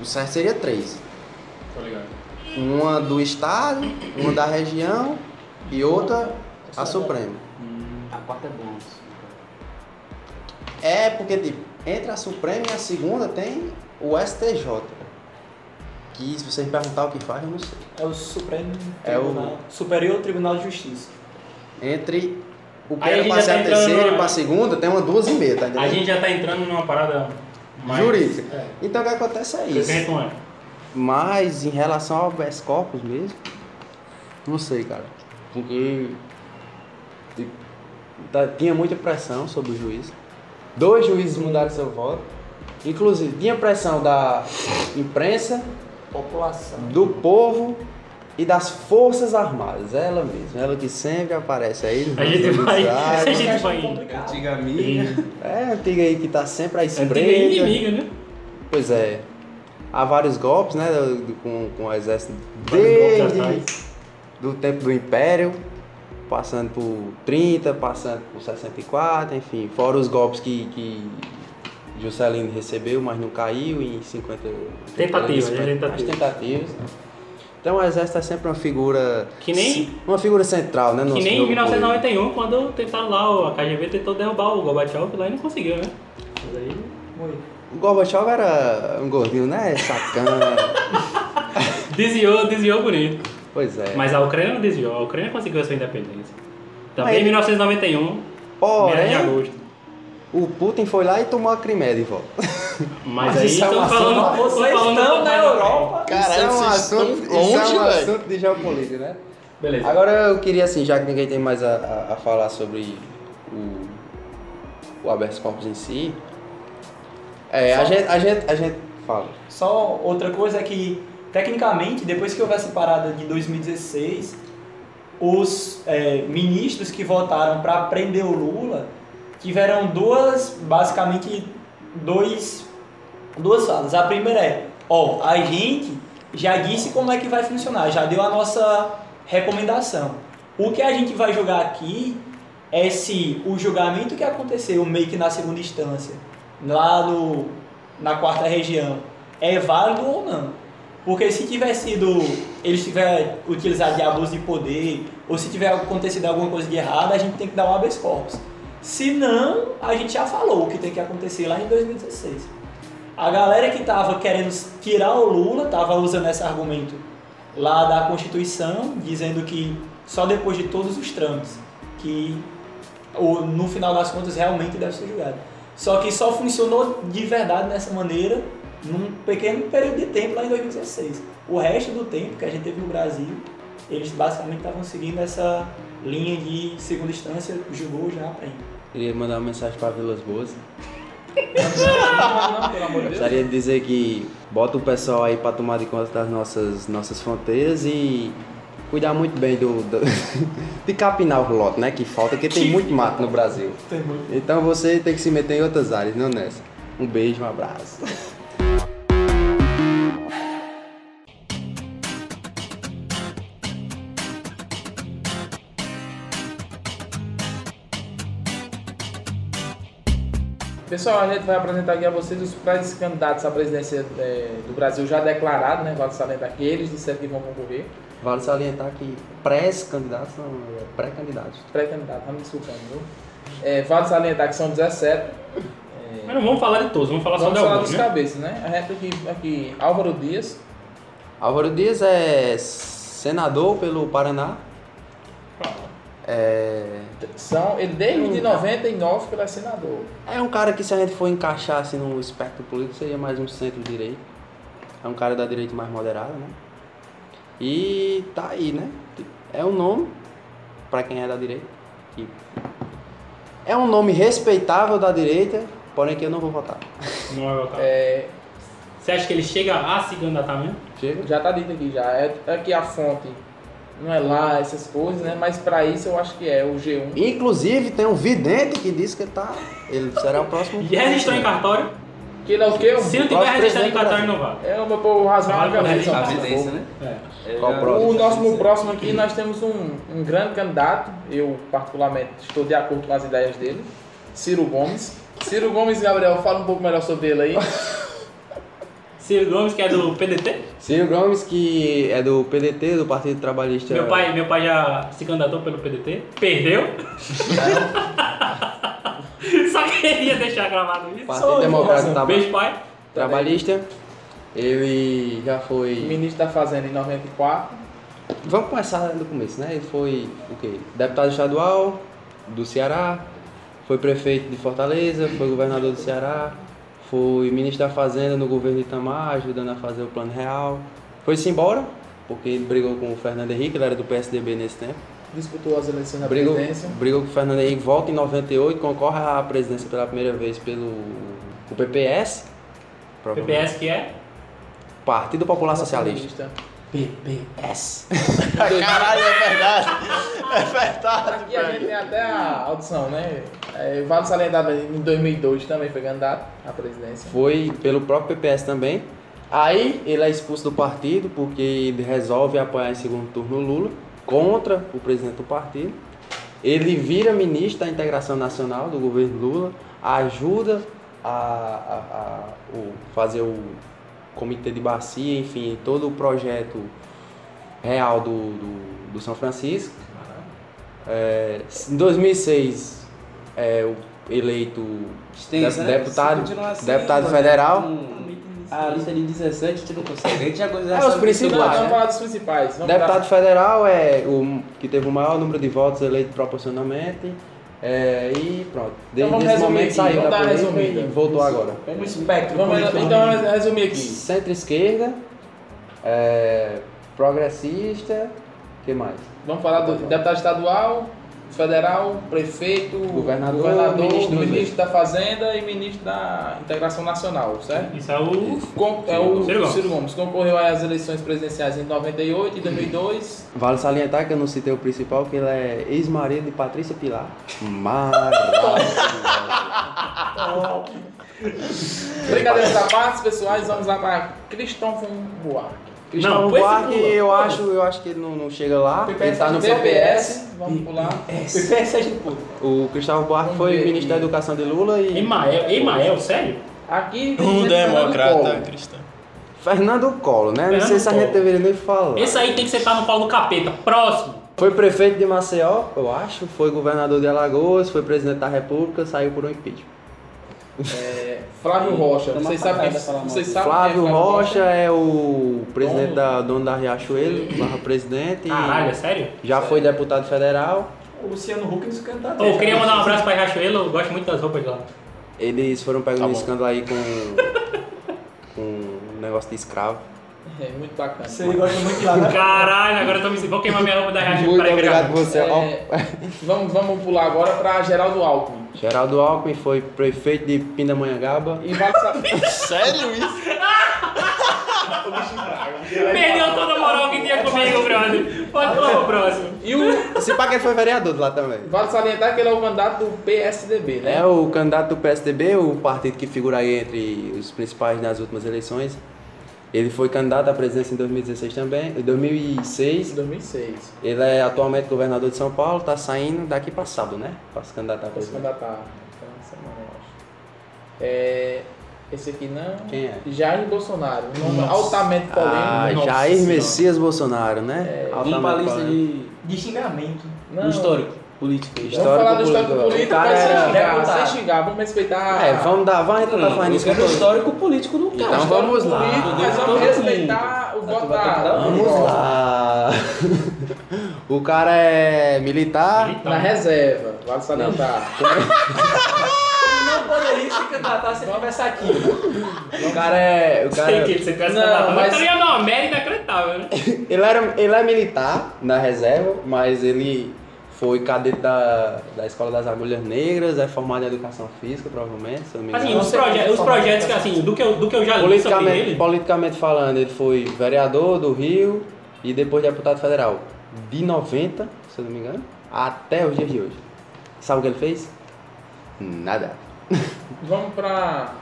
o certo seria três. Tô ligado. Uma do estado, uma da região e outra a Suprema. A quarta é bom. É porque, tipo, entre a Suprema e a segunda tem o STJ. Que se você me perguntar o que faz, eu não sei. É o Supremo É o- Tribunal, Superior Tribunal de Justiça. Entre o a já ser tá a terceira e numa- pra segunda, tem uma duas e meia, tá A entendendo? gente já tá entrando numa parada mais... Jurídica. É. Então o que acontece é isso. a gente não é. Mas em relação ao habeas corpus mesmo, não sei, cara. Porque tipo, tá- tinha muita pressão sobre o juiz. Dois juízes mudaram seu voto. Inclusive, tinha pressão da imprensa, População. do povo e das Forças Armadas. Ela mesma, ela que sempre aparece aí. A gente vai... (laughs) A gente vai... Antiga amiga. É, a antiga aí que tá sempre à Antiga espreita. inimiga, né? Pois é. Há vários golpes, né, do- do- com, com o exército desde atrás. do tempo do Império, passando por 30, passando por 64, enfim, fora os golpes que, que Juscelino recebeu, mas não caiu em 50... Tentativas, 50, é tentativa. As tentativas. né? Então o exército é sempre uma figura... Que nem- Uma figura central, né? no Que nem em jogo 1991, quando tentaram lá, o- a KGB tentou derrubar o Gorbachev lá e não conseguiu, né? Mas aí... político. O Gorbachev era um gordinho, né? Sacana. (laughs) Desviou, desviou bonito. pois é. Mas a Ucrânia não desviou, a Ucrânia conseguiu a sua independência. Também Mas- em 1991, mês de Porém, agosto. o Putin foi lá e tomou a Crimeia de volta. Mas, Mas aí é um estamos assunto- falando, Vocês falando estão um na Europa. Caralho, isso é um assunto, estão isso é longe, um assunto de geopolítica, né? Beleza. Agora eu queria assim, já que ninguém tem mais a, a- a falar sobre o, o habeas corpus em si, é, a Só- gente, a gente, a gente fala. Só outra coisa é que, tecnicamente, depois que houve essa parada de 2016, os é, ministros que votaram para prender o Lula tiveram duas, basicamente, dois, duas falas. A primeira é, ó, a gente já disse como é que vai funcionar, já deu a nossa recomendação. O que a gente vai jogar aqui é se o julgamento que aconteceu meio que na segunda instância, lá no, na quarta região, é válido ou não. Porque se tiver sido, eles tiver utilizado de abuso de poder, ou se tiver acontecido alguma coisa de errado, a gente tem que dar um habeas corpus. Se não, a gente já falou o que tem que acontecer lá em 2016. A galera que estava querendo tirar o Lula estava usando esse argumento lá da Constituição, dizendo que só depois de todos os trâmites que no final das contas realmente deve ser julgado. Só que só funcionou de verdade dessa maneira num pequeno período de tempo lá em 2016. O resto do tempo que a gente teve no Brasil, eles basicamente estavam seguindo essa linha de segunda instância, julgou, já aprende. Queria mandar uma mensagem para Vilas Boas. Não, (laughs) pelo amor de Deus. Gostaria de dizer que bota o pessoal aí para tomar de conta das nossas, nossas fronteiras e cuidar muito bem do, do- (laughs) de capinar o lote, né? Que falta, porque tem muito mato no Brasil. Então você tem que se meter em outras áreas, não nessa. Um beijo, um abraço. Pessoal, a gente vai apresentar aqui a vocês os pré-candidatos à presidência eh, do Brasil já declarados, né? Vale salientar que eles disseram que vão concorrer. Vale salientar que pré-candidatos, não, é pré-candidatos. Pré-candidatos, me desculpando, viu? É, vale salientar que são 17. Mas não vamos falar de todos, vamos falar Vamos só de falar alguns, dos né? cabeças, né? A gente aqui, aqui Álvaro Dias, Álvaro Dias é senador pelo Paraná. É, são, ele desde 99 que ele é senador. é um cara que se a gente for encaixar assim no espectro político seria mais um centro-direita. É um cara da direita mais moderada, né? E tá aí, né? É um nome, pra quem é da direita, que é um nome respeitável da direita, porém que eu não vou votar. Não vai votar. É, Você acha que ele chega a se candidatar mesmo? Chega? já tá dito aqui já. É, é que a fonte não é lá, essas coisas, né? Mas pra isso eu acho que é o G1. Inclusive tem um vidente que disse que ele tá. Ele será o próximo. (laughs) E registrou em cartório? Que ele é o quê? Se não tiver do cartório, não vai. É o meu povo rasgar Vale por cabeça. A evidência, né? É. É, o próximo? O nosso no próximo aqui nós temos um, um grande candidato, eu particularmente estou de acordo com as ideias dele, Ciro Gomes. Ciro Gomes, Gabriel, fala um pouco melhor sobre ele aí. (laughs) Ciro Gomes, que é do PDT. Ciro Gomes, que é do PDT, do Partido Trabalhista. Meu pai, meu pai já se candidatou pelo PDT. Perdeu. (laughs) (laughs) Só queria deixar gravado isso. Partido Democrata Traba- Beijo, pai. Trabalhista. Ele já foi. Ministro da Fazenda em 94. Vamos começar do começo, né? Ele foi o quê? Deputado estadual do Ceará, foi prefeito de Fortaleza, foi governador do Ceará, foi ministro da Fazenda no governo de Itamar, ajudando a fazer o plano real. Foi-se embora, porque ele brigou com o Fernando Henrique, ele era do PSDB nesse tempo. Disputou as eleições na Brigou, presidência. brigou com o Fernando Henrique, volta em 98, concorre à presidência pela primeira vez pelo o PPS. PPS que é? Partido Popular Socialista. PPS. (laughs) Caralho, é verdade. É verdade, Aqui a gente velho. tem até a audição, né? É, vale salientar em 2002 também foi candidato à presidência. Foi pelo próprio PPS também. Aí ele é expulso do partido porque ele resolve apoiar em segundo turno o Lula contra o presidente do partido. Ele vira ministro da integração nacional do governo Lula, ajuda a, a- a- o- fazer o comitê de bacia, enfim, todo o projeto real do, do, do São Francisco. É, em 2006, é, eleito né? deputado, assim, deputado vai federal. com A lista de 17 a gente não consegue. A gente já já É, os principais, Vamos né? falar dos principais. Vamos Deputado falar- federal é o que teve o maior número de votos eleito proporcionalmente. é, e pronto. Desde vamos esse resumir momento aqui, saiu vamos da dar política e voltou agora. Um espectro Vamos, então vamos resumir aqui. Centro-esquerda, é, progressista, que mais? Vamos falar do deputado estadual, federal, prefeito, Governador, governador, ministro ministro, da Fazenda e ministro da Integração Nacional, certo? Isso é o. Com- é o Ciro Gomes. Ciro Gomes. Concorreu às eleições presidenciais em 98 e 2002. Vale salientar que eu não citei o principal, que ele é ex-marido de Patrícia Pilar. Maravilhoso. (laughs) Brincadeiras à parte, pessoais, vamos lá para Cristóvão Buarque. Cristóvão Não, Buarque, eu acho, eu acho que ele não, não chega lá. Ele tá no PPS, vamos pular. PPS a gente pula. O Cristóvão Buarque Vamos foi ver ministro da. Educação de Lula e. Emael, Emael, sério? Aqui Um Fernando democrata cristão. Fernando Collor, né? Não sei Fernando se a gente deveria nem falar. Esse aí tem que sentar no colo do capeta. Próximo. Foi prefeito de Maceió, eu acho. Foi governador de Alagoas, foi presidente da República, saiu por um impeachment. É, Flávio Rocha. Vocês sabem vocês sabem Flávio é Rocha é o presidente Dono. da dono da Riachuelo, barra presidente. Caralho, é sério? Já foi deputado federal. O Luciano Huck nos canta. Ô, eu queria mandar um abraço pra Riachuelo, eu gosto muito das roupas de lá. Eles foram pegos Tá bom. escândalo aí com, (laughs) com um negócio de escravo. É, muito bacana. Você gosta muito de lá, né? Caralho, agora eu tô me Vou queimar minha roupa da Riachuelo. Muito Peraí, obrigado peraí. você. É, vamos, vamos pular agora para Geraldo Alckmin. Geraldo Alckmin foi prefeito de Pindamonhangaba. E vale saber. Sério isso? Perdeu toda a moral que tinha comigo, brother. Pode pular pro próximo. E o, Se pá que ele foi vereador de lá também. vale salientar que ele é o candidato do PSDB, né? É o candidato do PSDB, o partido que figura aí entre os principais nas últimas eleições. Ele foi candidato à presidência em 2016 também, em 2006. 2006. Ele é atualmente governador de São Paulo, tá saindo daqui para sábado, né? Para se candidatar a Vai se presidente. candidatar. Então, semana, eu acho. É, esse aqui não. Quem é? Jair Bolsonaro. Um nome altamente polêmico. Ah, Nossa Jair Senhora. Messias Bolsonaro, né? É, Altamente lista polêmico. de, De xingamento. Não, histórico. Política. Vamos Histórico falar do histórico político. cara mas sem era xingar, deputado. sem xingar, vamos respeitar. É, vamos dar, vamos falar eu nisso quero o depois. histórico político do cara. Então vamos lá. político, mas vamos respeitar o voto da. Vamos lá. (laughs) O cara é militar. Militar. Na reserva, vale salientar. Não (laughs) poderia se candidatar se ele estivesse aqui. O cara é. O Sei cara, que você tivesse Não, candidato, mas- mas estaria numa média inacreditável, né? (laughs) ele, era, ele é militar na reserva, mas ele foi cadete da, da Escola das Agulhas Negras, é formado em Educação Física, provavelmente, se eu não me Assim, engano. os, proje os projetos que, assim, do que eu, do que eu já li sobre Politicamente, ele, politicamente falando, ele foi vereador do Rio e depois deputado federal. De 90, se eu não me engano, até os dias de hoje. Sabe o que ele fez? Nada. Vamos pra.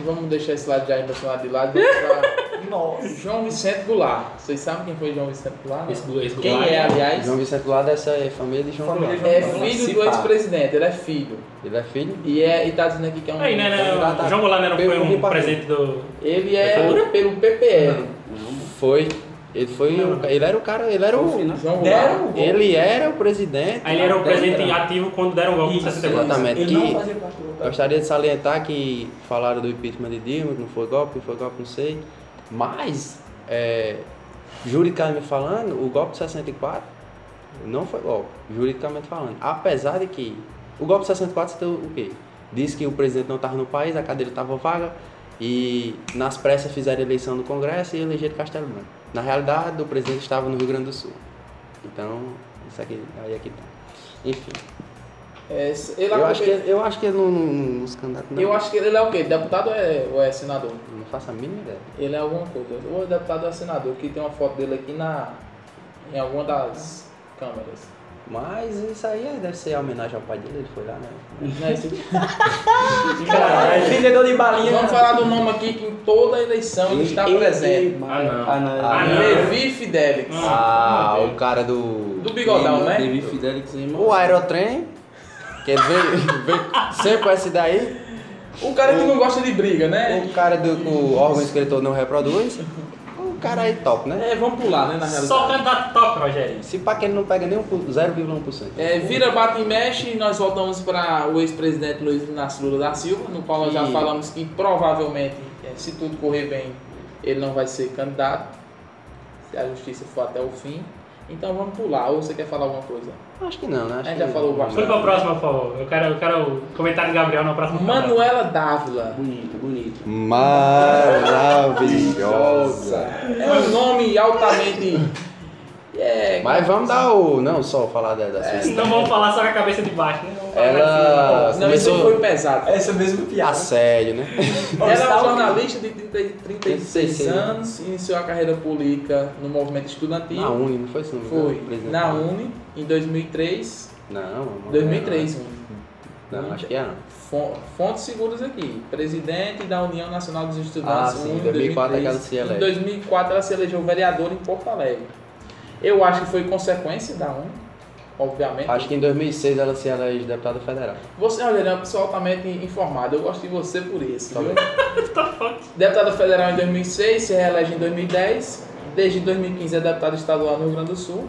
Vamos deixar esse lado já emocionado de lado. Vamos pra (laughs) Nossa. João Vicente Goulart. Vocês sabem quem foi João Vicente Goulart? não? esse do Quem Goulart, é, aliás? João Vicente Goulart dessa é família de João Família Goulart. É filho do ex-presidente, ele é filho. Ele é filho? E, é, e tá dizendo aqui que é um. Aí, né, né, João Goulart não foi um presente do... Ele é pelo PPL. Foi. Ele foi. o- ele era o cara. Ele era o. João Deram Ele era o presidente. Aí ele era o presidente entrar. ativo quando deram o golpe em Isso, 64. Exatamente. Ele não Que do gostaria de salientar que falaram do impeachment de Dilma, que não foi golpe, que foi golpe, não sei. Mas, é, juridicamente falando, o golpe de 64 não foi golpe, juridicamente falando. Apesar de que o golpe de 64 deu o quê? Diz que o presidente não estava no país, a cadeira estava vaga e nas pressas fizeram eleição no Congresso e elegeram Castelo Branco. Na realidade, o presidente estava no Rio Grande do Sul. Então, isso aqui, aí aqui tá. Enfim, É, ele eu é acho, que, eu acho que ele não, não, não se candidata, não. Eu acho que ele é o quê? Deputado ou é, ou é senador? Não faço a mínima ideia. Ele é alguma coisa. Ou é deputado ou é senador, que tem uma foto dele aqui na, em alguma das câmeras. Mas isso aí é- deve ser a homenagem ao pai dele, ele foi lá, né? Não é isso? Cara, é vendedor de balinha. Vamos falar do nome aqui que em toda eleição ele está presente. Ah, não. Ah, não. Ah. Levi Fidelix. Ah, o cara do. Do bigodão, né? Davi Fidelix aí, O Aerotrem, que ele veio, sempre com essa daí. O cara que não gosta de briga, né? O cara do que o órgão escritor não reproduz. Cara aí top, né? É, vamos pular, né, na realidade. Só candidato top, Rogério. Se pá que ele não pega nem um pu- 0,1%. É, vira, bate e mexe e nós voltamos para o ex-presidente Luiz Inácio Lula da Silva, no qual nós já E- falamos que provavelmente, é, se tudo correr bem, ele não vai ser candidato, se a justiça for até o fim. Então vamos pular, ou você quer falar alguma coisa? Acho que não, né? Acho A gente já falou bastante. Foi pra próxima, por favor. Eu quero, eu quero o comentário do Gabriel na próxima. Manuela Dávila. Bonito, bonito. Maravilhosa. É um nome altamente. É, Mas vamos dar o. Não só falar da, da sua Então vamos falar só com a cabeça de baixo, né? Vamos falar Ela não, isso aí começou foi pesado. Essa mesma piada. assédio, né? Ela é uma jornalista de 30, 36 36 anos, iniciou a carreira política no movimento estudantil. Na Uni, não foi isso? Não engano, Foi presidente? na Uni em 2003. Não, amor, 2003, Uni. Não, acho que é não. Fon- Fontes seguras aqui. Presidente da União Nacional dos Ah, Estudantes. sim, Uni, em 2004 é que ela se Em elege. 2004 ela se elegeu vereadora em Porto Alegre. Eu acho que foi consequência da Uni, obviamente. Acho que em 2006 ela se elege deputada federal. Você, olha, é uma pessoa altamente informada. Eu gosto de você por isso, Tá viu? (laughs) Tá Deputada federal em 2006, se reelege em 2010. Desde 2015 é deputada estadual no Rio Grande do Sul.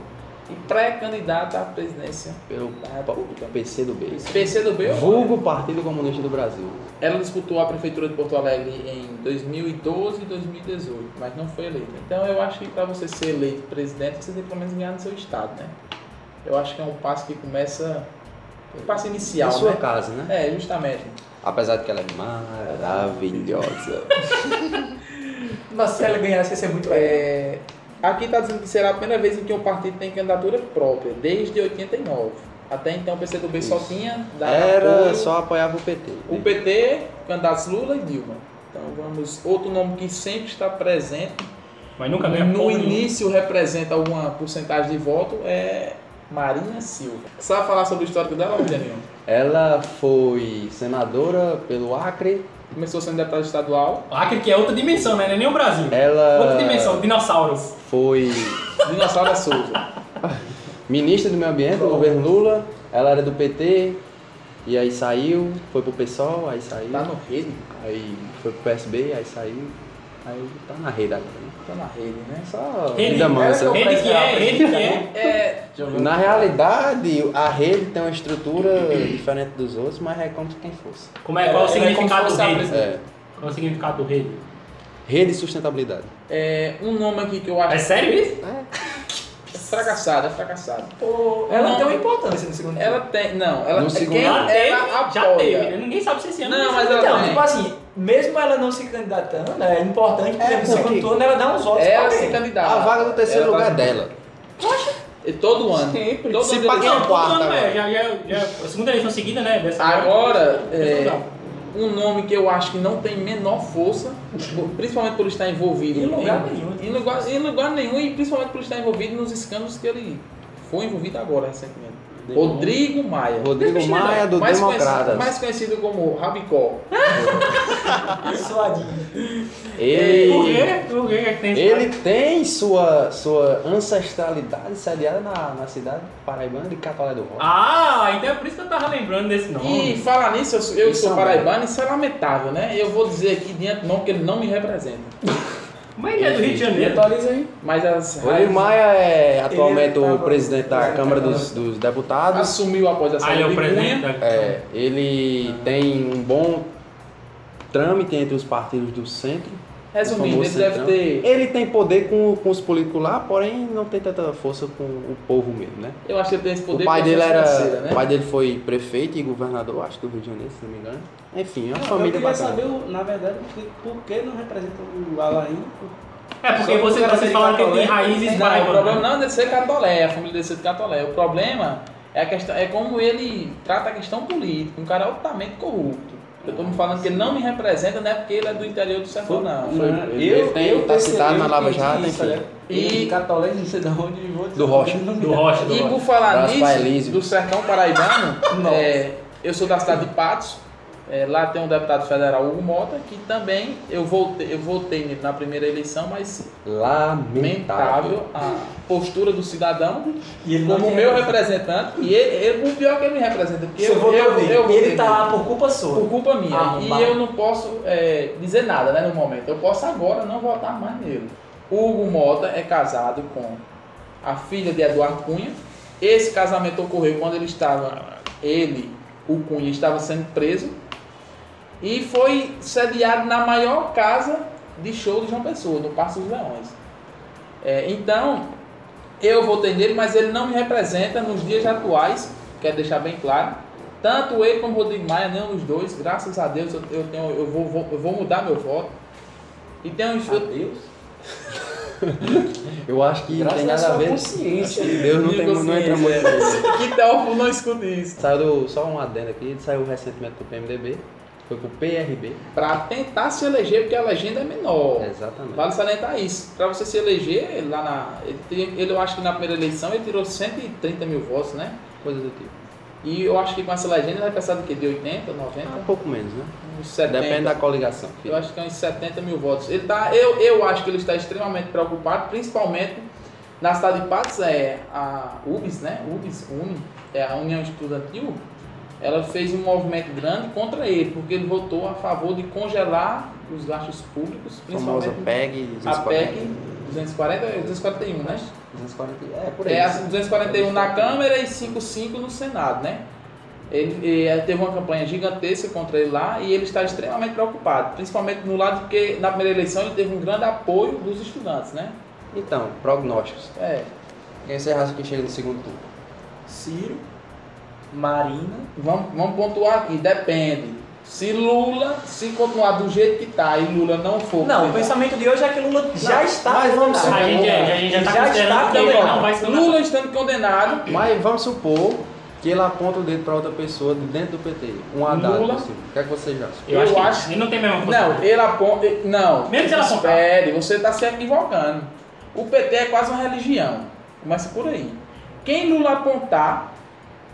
E pré-candidata à presidência Pelo da República. PC do B. PCdoB, Vulgo Partido Comunista do Brasil. ela disputou a prefeitura de Porto Alegre em 2012 e 2018, mas não foi eleita. Então eu acho que para você ser eleito presidente, você tem que pelo menos ganhar no seu estado, né? Eu acho que é um passo que começa. Um passo inicial, Em sua né? casa, né? É, justamente. Apesar de que ela é maravilhosa. (laughs) Mas se ela ganhasse, ia ser muito É, aqui está dizendo que será a primeira vez em que um partido tem candidatura própria, desde 89. Até então o PCdoB só tinha dado Era apoio- só apoiava o PT. o PT, candidatos Lula e Dilma. Então vamos. Outro nome que sempre está presente, Mas nunca ganha no início representa alguma porcentagem de voto, é Marinha Silva. Sabe falar sobre o histórico dela, Rogerinho? Ela foi senadora pelo Acre. Começou sendo deputada estadual, Acre que é outra dimensão, né? Não é nem o Brasil. Ela Outra dimensão, dinossauros. foi (laughs) Dinossauro da Souza. ministra do Meio Ambiente do governo Lula. Ela era do PT. E aí saiu, foi pro PSOL, aí saiu. Tá no rede. Aí foi pro PSB, aí saiu. Aí tá na rede agora, né? Tá na rede, né? Só Rede, vida mansa. rede que é, rede que é. É, Na realidade, a rede tem uma estrutura diferente dos outros, mas é como se quem fosse. Como é, qual o Ela é como significado do rede? É. Qual o significado do rede? Rede e sustentabilidade. é um nome aqui que eu acho É sério isso? é fracassado, é fracassado. Pô, ela Não. tem uma importância no segundo Ela tem, não, ela No é segundo quem. Já ela já apoia. teve. né? Ninguém sabe se esse ano Não, mas ela Então, tem. tipo assim, mesmo ela não se candidatando, é importante, porque É, no segundo turno ela dá uns votos Ela pra se candidata. A vaga do terceiro Ela lugar é dela. E todo ano. Sempre. Todo Se ano pagar eleição. um quarto Todo ano, é, já, já, já, a segunda eleição seguida, né? Dessa Agora, é, um nome que eu acho que não tem menor força, principalmente por estar envolvido Em lugar nenhum. Em lugar, em lugar nenhum e principalmente por estar envolvido nos escândalos que ele foi envolvido agora recentemente. Rodrigo Maia. Rodrigo Maia do mais Democratas. Conhecido, mais conhecido como Rabicó. Suadinho. Ele, Por quê? Por quê que tem ele tem sua, sua ancestralidade sediada na, na cidade paraibana de Catolé do Rocha. Ah, então é por isso que eu tava lembrando desse nome. E falar nisso, eu, sou- eu Isso sou é paraibano, isso é lamentável, né? Eu vou dizer aqui diante do nome que ele não me representa. (laughs) Mas ele é do Rio de Janeiro. atualiza aí. Mas as Rodrigo Maia é atualmente Ele o presidente da ele Câmara dos, dos Deputados. assumiu após a Ah, ele é saída o de presidente da... É, ele tem um bom trâmite entre os partidos do centro. Resumindo, ele deve ter. Ele tem poder com, com os políticos lá, porém não tem tanta força com o povo mesmo, né? Eu acho que ele tem esse poder o pai dele era, né? o pai dele foi prefeito e governador, acho que do Rio de Janeiro, se não me engano. Enfim, é uma Eu família queria bacana. saber, na verdade, por que- não representa o Alain? É porque você, vocês falaram que ele tem raízes Não, o problema né? não é de ser catolé, a família dele ser de catolé. O problema é, a questão, é como ele trata a questão política. Um cara altamente corrupto. Eu tô me falando que ele não me representa, não é porque ele é do interior do sertão, não. Foi- ele- ele tem- tá percebi- citado na eu Lava Jato, isso, enfim. E- E Catolé, não sei de onde, vou. Do Rocha. Do Rocha, do E por falar nisso, do sertão paraibano, é, eu sou da cidade de Patos. É, lá tem um deputado federal, Hugo Mota, que também eu votei, eu votei nele na primeira eleição, mas Lamentável. lamentável a postura do cidadão E ele como meu representante. E ele, ele- o pior é que ele me representa, porque Você eu, votou eu, eu votei ele tá nele. lá por culpa sua. por culpa minha. Arrombado. E eu não posso é, dizer nada né, no momento. Eu posso agora não votar mais nele. Hugo Mota é casado com a filha de Eduardo Cunha. Esse casamento ocorreu quando ele estava, ele, o Cunha, estava sendo preso. E foi sediado na maior casa de show de João Pessoa, no Passo dos Leões. É, então, eu votei nele, mas ele não me representa nos dias atuais, quero deixar bem claro. Tanto ele como o Rodrigo Maia, nenhum dos dois, graças a Deus, eu, tenho, eu, vou, vou- eu vou mudar meu voto. E tem uns. eu- Deus. (laughs) Eu acho que não tem Graças nada à a ver. consciência. Deus não, tem, não entra muito nisso. (laughs) Que tal não escute isso? Saiu do, só um adendo aqui, ele saiu recentemente do PMDB, foi pro PRB. Pra tentar se eleger, porque a legenda é menor. Exatamente. Vale salientar isso. Para você se eleger, lá na. Ele, ele, eu acho que na primeira eleição ele tirou 130 mil votos, né? Coisa do tipo. E eu acho que com essa legenda ele vai passar do quê? De 80, 90? Um pouco menos, né? Uns 70. Depende da coligação. filho. Eu acho que é uns 70 mil votos. Ele tá, eu, eu acho que ele está extremamente preocupado, principalmente na cidade de Patos, é a UBS, né? UBS, UNI, é a União Estudantil, ela fez um movimento grande contra ele, porque ele votou a favor de congelar os gastos públicos, A famosa principalmente PEG a 240. PEC 240, 241, né? 240, é, por aí. É a 241 na Câmara e 55 no Senado, né? Ele, eh, teve uma campanha gigantesca contra ele lá e ele está extremamente preocupado, principalmente no lado de que na primeira eleição ele teve um grande apoio dos estudantes, né? Então, prognósticos. É, Quem você acha que chega no segundo turno? Ciro, Marina. vamos, vamos pontuar aqui, depende. Se Lula, se continuar do jeito que está e Lula não for. Não, o pensamento de hoje é que Lula já está mas vamos. A gente, é- a gente já tá Já está condenado. Lula estando condenado, Mas vamos supor que ele aponta o dedo para outra pessoa de dentro do PT. Um Haddad Lula. possível. O que é que você acha? Eu, Eu acho, que ele não tem força. Não, ele aponta. Não. Mesmo se ela apontar. Espere, você está se equivocando. O PT é quase uma religião. Começa por aí. Quem Lula apontar,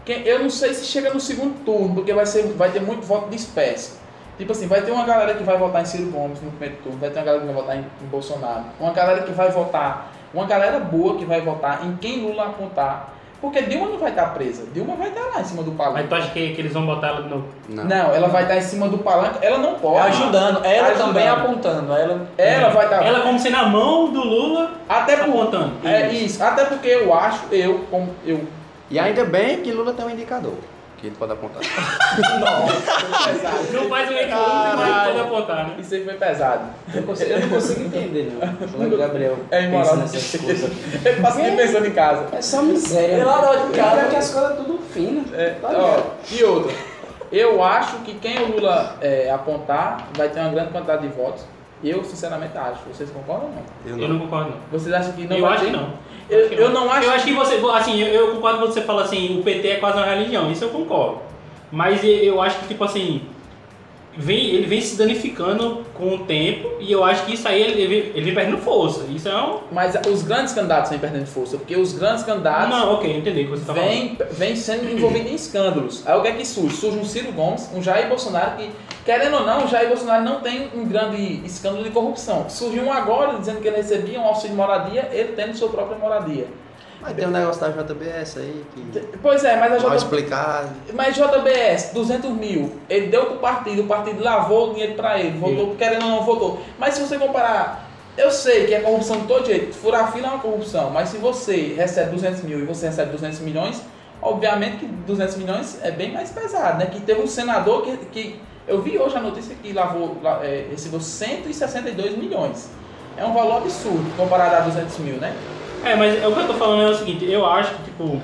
eu não sei se chega no segundo turno, porque vai, ser, vai ter muito voto de espécie. Tipo assim, vai ter uma galera que vai votar em Ciro Gomes no primeiro turno, vai ter uma galera que vai votar em, em Bolsonaro, uma galera que vai votar, uma galera boa que vai votar em quem Lula apontar. Porque Dilma não vai estar presa. Dilma vai estar lá em cima do Mas palanque. tu acha que, que eles vão botar ela no. Não. Não, ela vai estar em cima do palanque. Ela não pode. Ajudando, ela Ajudando. também apontando. Ela, Ela vai estar. Ela como se na mão do Lula Até por, apontando. É isso. Até porque eu acho, eu, como eu. E ainda bem que Lula tem um indicador que ele pode apontar. (laughs) Não faz o equilíbrio, mas pode apontar, né? Isso aí foi pesado. Eu, consigo- eu não consigo entender, não. É o Gabriel É imoral. nessas coisas. Ele passa aqui (laughs) pensando em casa. É só miséria. Ele lá de casa. Cara, que as coisas tudo fino. É, Tá ó, e outra. Eu acho que quem o Lula é, apontar vai ter uma grande quantidade de votos. Eu, sinceramente, acho. Vocês concordam ou não? Eu não concordo, não. Vocês acham que não eu vai acho ter? que não. Eu, Acho que eu não acho. Eu acho que você, assim, eu, eu concordo quando você fala assim, o PT é quase uma religião, isso eu concordo. Mas eu- eu acho que, tipo assim, vem, ele vem se danificando com o tempo e eu acho que isso aí ele, ele, ele vem perdendo força. Isso é um. Mas os grandes candidatos vêm perdendo força, porque os grandes candidatos Não, ok, entendi o que você tá falando. vêm vem sendo envolvidos em escândalos. Aí o que é que surge? Surge um Ciro Gomes, um Jair Bolsonaro, que, querendo ou não, o Jair Bolsonaro não tem um grande escândalo de corrupção. Surgiu um agora dizendo que ele recebia um auxílio de moradia, ele tendo sua própria moradia. Mas tem um negócio da JBS aí que Pois é, mas a mal JB... explicado. Mas JBS, 200 mil, ele deu pro partido, o partido lavou o dinheiro pra ele, voltou, querendo ou não, voltou. Mas se você comparar, eu sei que é corrupção de todo jeito, furar fila é uma corrupção, mas se você recebe 200 mil e você recebe 200 milhões, obviamente que 200 milhões é bem mais pesado, né? Que teve um senador que, que eu vi hoje a notícia que lavou, la- é, recebeu 162 milhões. É um valor absurdo comparado a 200 mil, né? É, mas o que eu tô falando é o seguinte, eu acho que, tipo,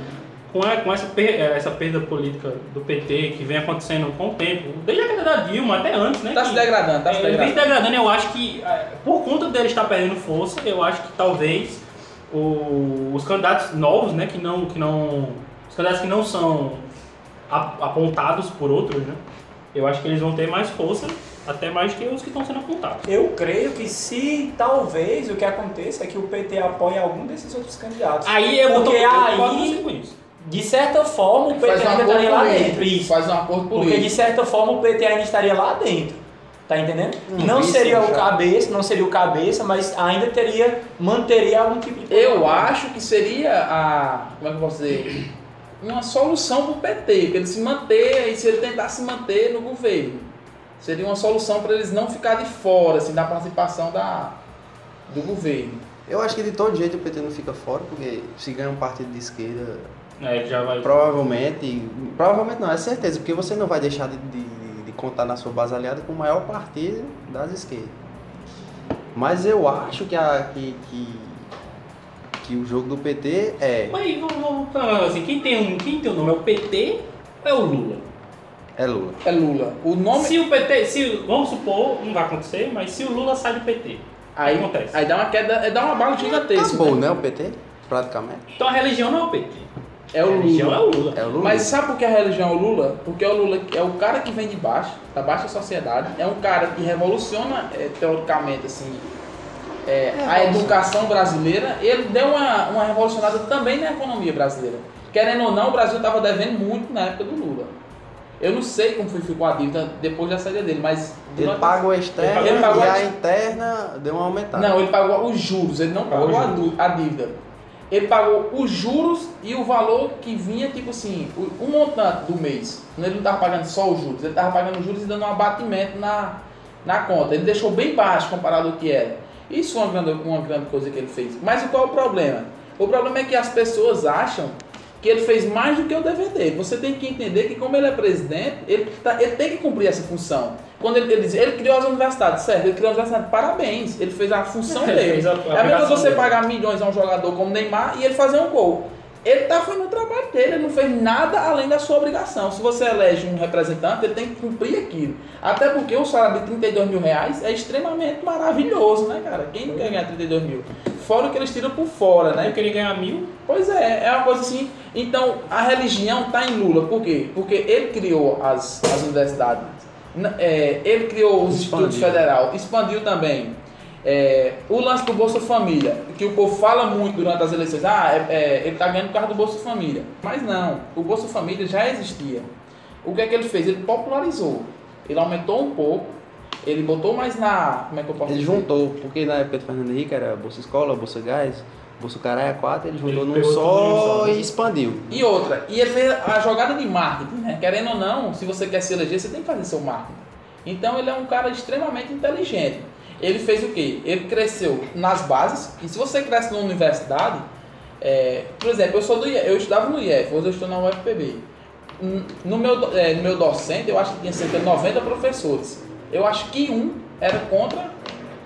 com, a- com essa, per- eh, essa perda política do PT que vem acontecendo com o tempo, desde a queda da Dilma até antes, né? Tá que- se degradando, tá se É, Ele vem se degradando. degradando, eu acho que por conta dele estar perdendo força, eu acho que talvez o- os candidatos novos, né, que não, que não, os candidatos que não são apontados por outros, né, eu acho que eles vão ter mais força, até mais que os que estão sendo apontados. Eu creio que se talvez o que aconteça é que o PT apoie algum desses outros candidatos. Aí eu, Porque tô, eu com aí- você. De certa forma, o PT um ainda estaria lá acordo dentro. político, Isso. faz um acordo Porque de político. certa forma o PT ainda estaria lá dentro. Tá entendendo? Hum, não isso, seria o já. cabeça, não seria o cabeça, mas ainda teria, manteria algum tipo de. Eu acho que seria a. Como é que eu posso dizer? Uma solução para o PT, para ele se manter, e se ele tentar se manter no governo. Seria uma solução para eles não ficar de fora, assim, da participação da, do governo. Eu acho que de todo jeito o PT não fica fora, porque se ganha um partido de esquerda, É, já vai. provavelmente. Provavelmente não, é certeza, porque você não vai deixar de, de- de contar na sua base aliada com o maior partido das esquerdas. Mas eu acho que, a, que, que, que o jogo do PT é, Mas vamos, vamos assim, quem tem, um, quem tem o nome é o PT ou é o Lula? É Lula. É Lula. O nome. Se o PT, se, vamos supor, não vai acontecer, mas se o Lula sai do PT, Aí, o que acontece? aí dá uma queda, é, dá uma bala gigantesca. Acabou, né? né, o PT? Praticamente. Então a religião não é o PT. É o a religião é Lula. o Lula. É o Lula. Mas sabe por que a religião é o Lula? Porque o Lula é o cara que vem de baixo, da baixa sociedade, é um cara que revoluciona, é, teoricamente, assim, é, a educação brasileira. Ele deu uma, uma revolucionada também na economia brasileira. Querendo ou não, o Brasil estava devendo muito na época do Lula. Eu não sei como foi, ficou a dívida depois da saída dele, mas... Ele pagou a externa Ele pagou e a- a interna deu uma aumentada. Não, ele pagou os juros, ele não Pagou pagou a dívida. Ele pagou os juros e o valor que vinha, tipo assim, o, o montante do mês. Ele não estava pagando só os juros, ele estava pagando os juros e dando um abatimento na, na conta. Ele deixou bem baixo comparado ao que era. Isso é uma grande, uma grande coisa que ele fez. Mas qual é o problema? O problema é que as pessoas acham que ele fez mais do que o dele. Você tem que entender que, como ele é presidente, ele, tá- ele tem que cumprir essa função. Quando ele, ele diz, ele criou as universidades, certo? Ele criou as universidades, parabéns, ele fez a função (laughs) Ele dele. fez a- a é a mesma você dele. pagar milhões a um jogador como Neymar e ele fazer um gol. Ele está fazendo o trabalho dele, ele não fez nada além da sua obrigação. Se você elege um representante, ele tem que cumprir aquilo. Até porque o salário de 32 mil reais é extremamente maravilhoso, né, cara? Quem não quer ganhar 32 mil? Fora o que eles tiram por fora, né? Eu queria ganhar mil. Pois é, é uma coisa assim. Então, a religião está em Lula. Por quê? Porque ele criou as, as universidades. É, ele criou os Expandiu. institutos federal, expandiu também. É, o lance do Bolsa Família, que o povo fala muito durante as eleições, ah, é- é, ele está ganhando por causa do Bolsa Família. Mas não, o Bolsa Família já existia. O que é que ele fez? Ele popularizou. Ele aumentou um pouco, ele botou mais na. Como é que eu posso Ele dizer? juntou, porque na época do Fernando Henrique era Bolsa Escola, Bolsa Gás, Bolsonaro é quatro, ele juntou Ele num só, né? e expandiu. E outra, e ele fez a jogada de marketing, né? Querendo ou não, se você quer se eleger, você tem que fazer seu marketing. Então ele é um cara extremamente inteligente. Ele fez o quê? Ele cresceu nas bases, e se você cresce numa universidade, é, por exemplo, eu sou do eu estudava no IEF, hoje eu estou na UFPB. No meu, é, no meu docente, eu acho que tinha cerca de 90 professores. Eu acho que um era contra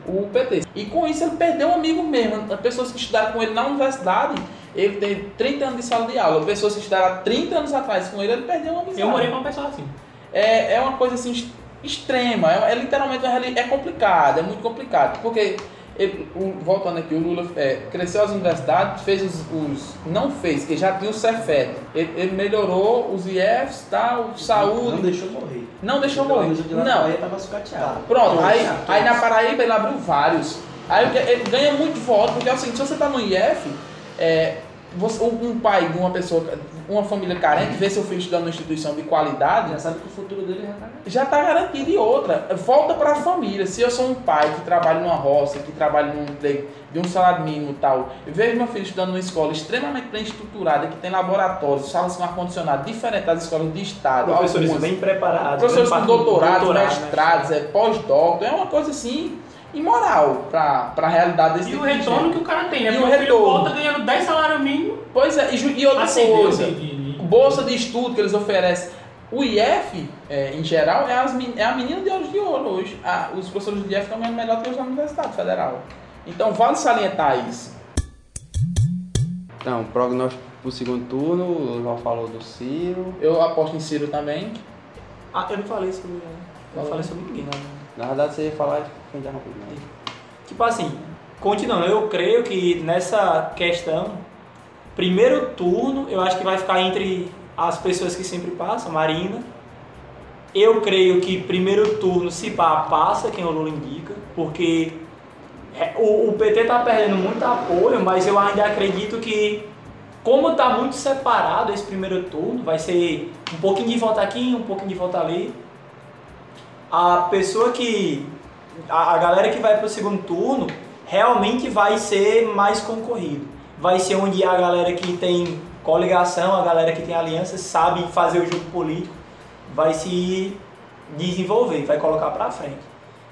o PT. E com isso ele perdeu um amigo mesmo. As pessoas que estudaram com ele na universidade, ele tem 30 anos de sala de aula. Pessoas que estudaram há 30 anos atrás com ele, ele perdeu uma amizade. Eu morei com uma pessoa assim. É, é uma coisa assim extrema, é, é literalmente uma é complicado, é muito complicado. Porque, ele- o- voltando aqui, o Lula é, cresceu as universidades, fez os, os- Não fez, que já tinha o Cefet. Ele, ele melhorou os IEFs, tal, saúde. Não deixou morrer. Não deixou Pelo morrer. de Não. Bahia tava sucateado. Pronto, Todos, aí, aí na Paraíba ele abriu vários. Aí ele ganha muito voto, porque é o seguinte, se você tá no IF, é, você- um um pai de uma pessoa, uma família carente, vê seu filho estudando numa instituição de qualidade, Já sabe que o futuro dele já tá está garantido. E outra, volta para a família. Se eu sou um pai que trabalha numa roça, que trabalha num emprego de um salário mínimo e tal, eu vejo meu filho estudando numa escola extremamente bem estruturada, que tem laboratórios, salas com ar-condicionado, diferente das escolas de estado. Professores algumas- bem preparados. professores bem com doutorados, doutorado, mestrados, né? é, pós-doc, é uma coisa assim imoral para a realidade desse E tipo o de retorno gente. que o cara tem, né? E Porque o o retorno. volta ganhando 10 salários mínimos, Pois é, e, e outra acendeu coisa, de, de, de- bolsa de estudo que eles oferecem. O IF, é, em geral, é, as é a menina de olhos de ouro hoje. Ah, os professores do IF estão ganhando melhor que os da Universidade Federal. Então vale salientar isso. Então, prognóstico pro segundo turno, o já falou do Ciro. Eu aposto em Ciro também. Ah, eu não falei sobre. Não falei sobre ninguém, não. Na verdade, você ia falar Tipo assim, continuando, eu creio que nessa questão, primeiro turno, eu acho que vai ficar entre as pessoas que sempre passam, Marina. Eu creio que primeiro turno, se pá, passa quem o Lula indica, porque é, o, o PT tá perdendo muito apoio, mas eu ainda acredito que, como tá muito separado esse primeiro turno, vai ser um pouquinho de volta aqui, um pouquinho de volta ali. A pessoa que a, a galera que vai pro segundo turno realmente vai ser mais concorrido. Vai ser onde a galera que tem coligação, a galera que tem aliança, sabe fazer o jogo político, vai se desenvolver, vai colocar pra frente.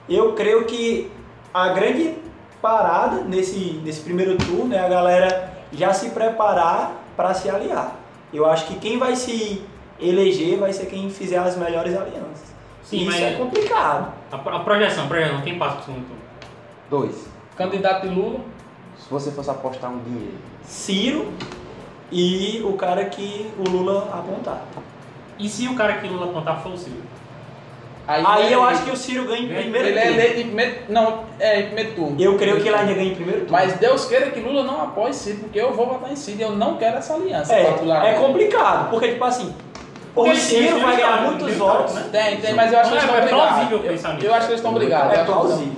Eu creio que a grande parada nesse, nesse primeiro turno é a galera já se preparar para se aliar. Eu acho que quem vai se eleger vai ser quem fizer as melhores alianças. Sim, Isso mas- é complicado. a, a projeção, projeção, quem passa pro segundo turno? Dois. Candidato de Lula. Se você fosse apostar um dinheiro. Ciro e o cara que o Lula apontar. E se o cara que Lula apontar for o Ciro? Aí eu é acho que o Ciro ganha em Ele- primeiro Ele é turno. eleito em primeiro, não, é em primeiro turno. Eu creio que ele ainda ganha em primeiro turno. Mas Deus queira que Lula não apoie Ciro, porque eu vou votar em Ciro e eu não quero essa aliança. é, é complicado, porque tipo assim, o Ciro vai ganhar no muitos primeiro votos. né? Tem, tem, mas eu acho que Não, eles é- estão é brigados. plausível Eu, pensar nisso. eu acho que eles estão brigados. É plausível.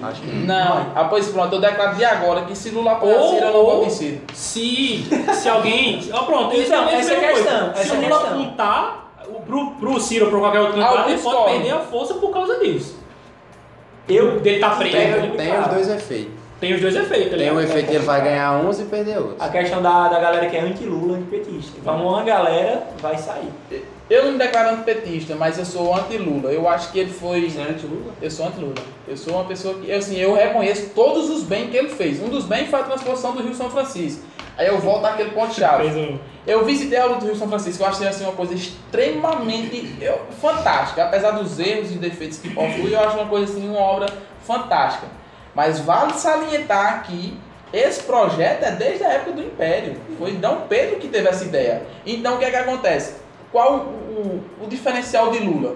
Não, ah, pois pronto, eu declaro de agora que se Lula apoiar Ou- Ciro, eu não ou- voto em Ciro. Se, se alguém. Ó, (laughs) pronto, isso Então, é a essa é a questão, Se é Lula apontar o- pro, pro Ciro ou pro qualquer outro candidato, Ah, ele pode perder a força por causa disso. Eu Dele tá preso. tem, é tem complicado. os dois efeitos. Tem os dois efeitos, tá Tem um efeito que ele vai ganhar uns e perder outros. a questão da, da galera que é anti-Lula, anti-petista. Então uma galera vai sair. Eu não me declaro antipetista, mas eu sou anti-Lula. Eu acho que ele foi. Você é anti-Lula? Eu sou anti-Lula. Eu sou uma pessoa que, assim, eu reconheço todos os bens que ele fez. Um dos bens foi a transposição do Rio São Francisco. Aí eu volto àquele ponto-chave. Um- Eu visitei a luta do Rio São Francisco, eu achei assim, uma coisa extremamente eu, fantástica. Apesar dos erros e defeitos que possui, eu acho uma coisa assim, uma obra fantástica. Mas vale salientar que esse projeto é desde a época do Império. Foi D. Pedro que teve essa ideia. Então o que é que acontece? Qual o, o- o diferencial de Lula?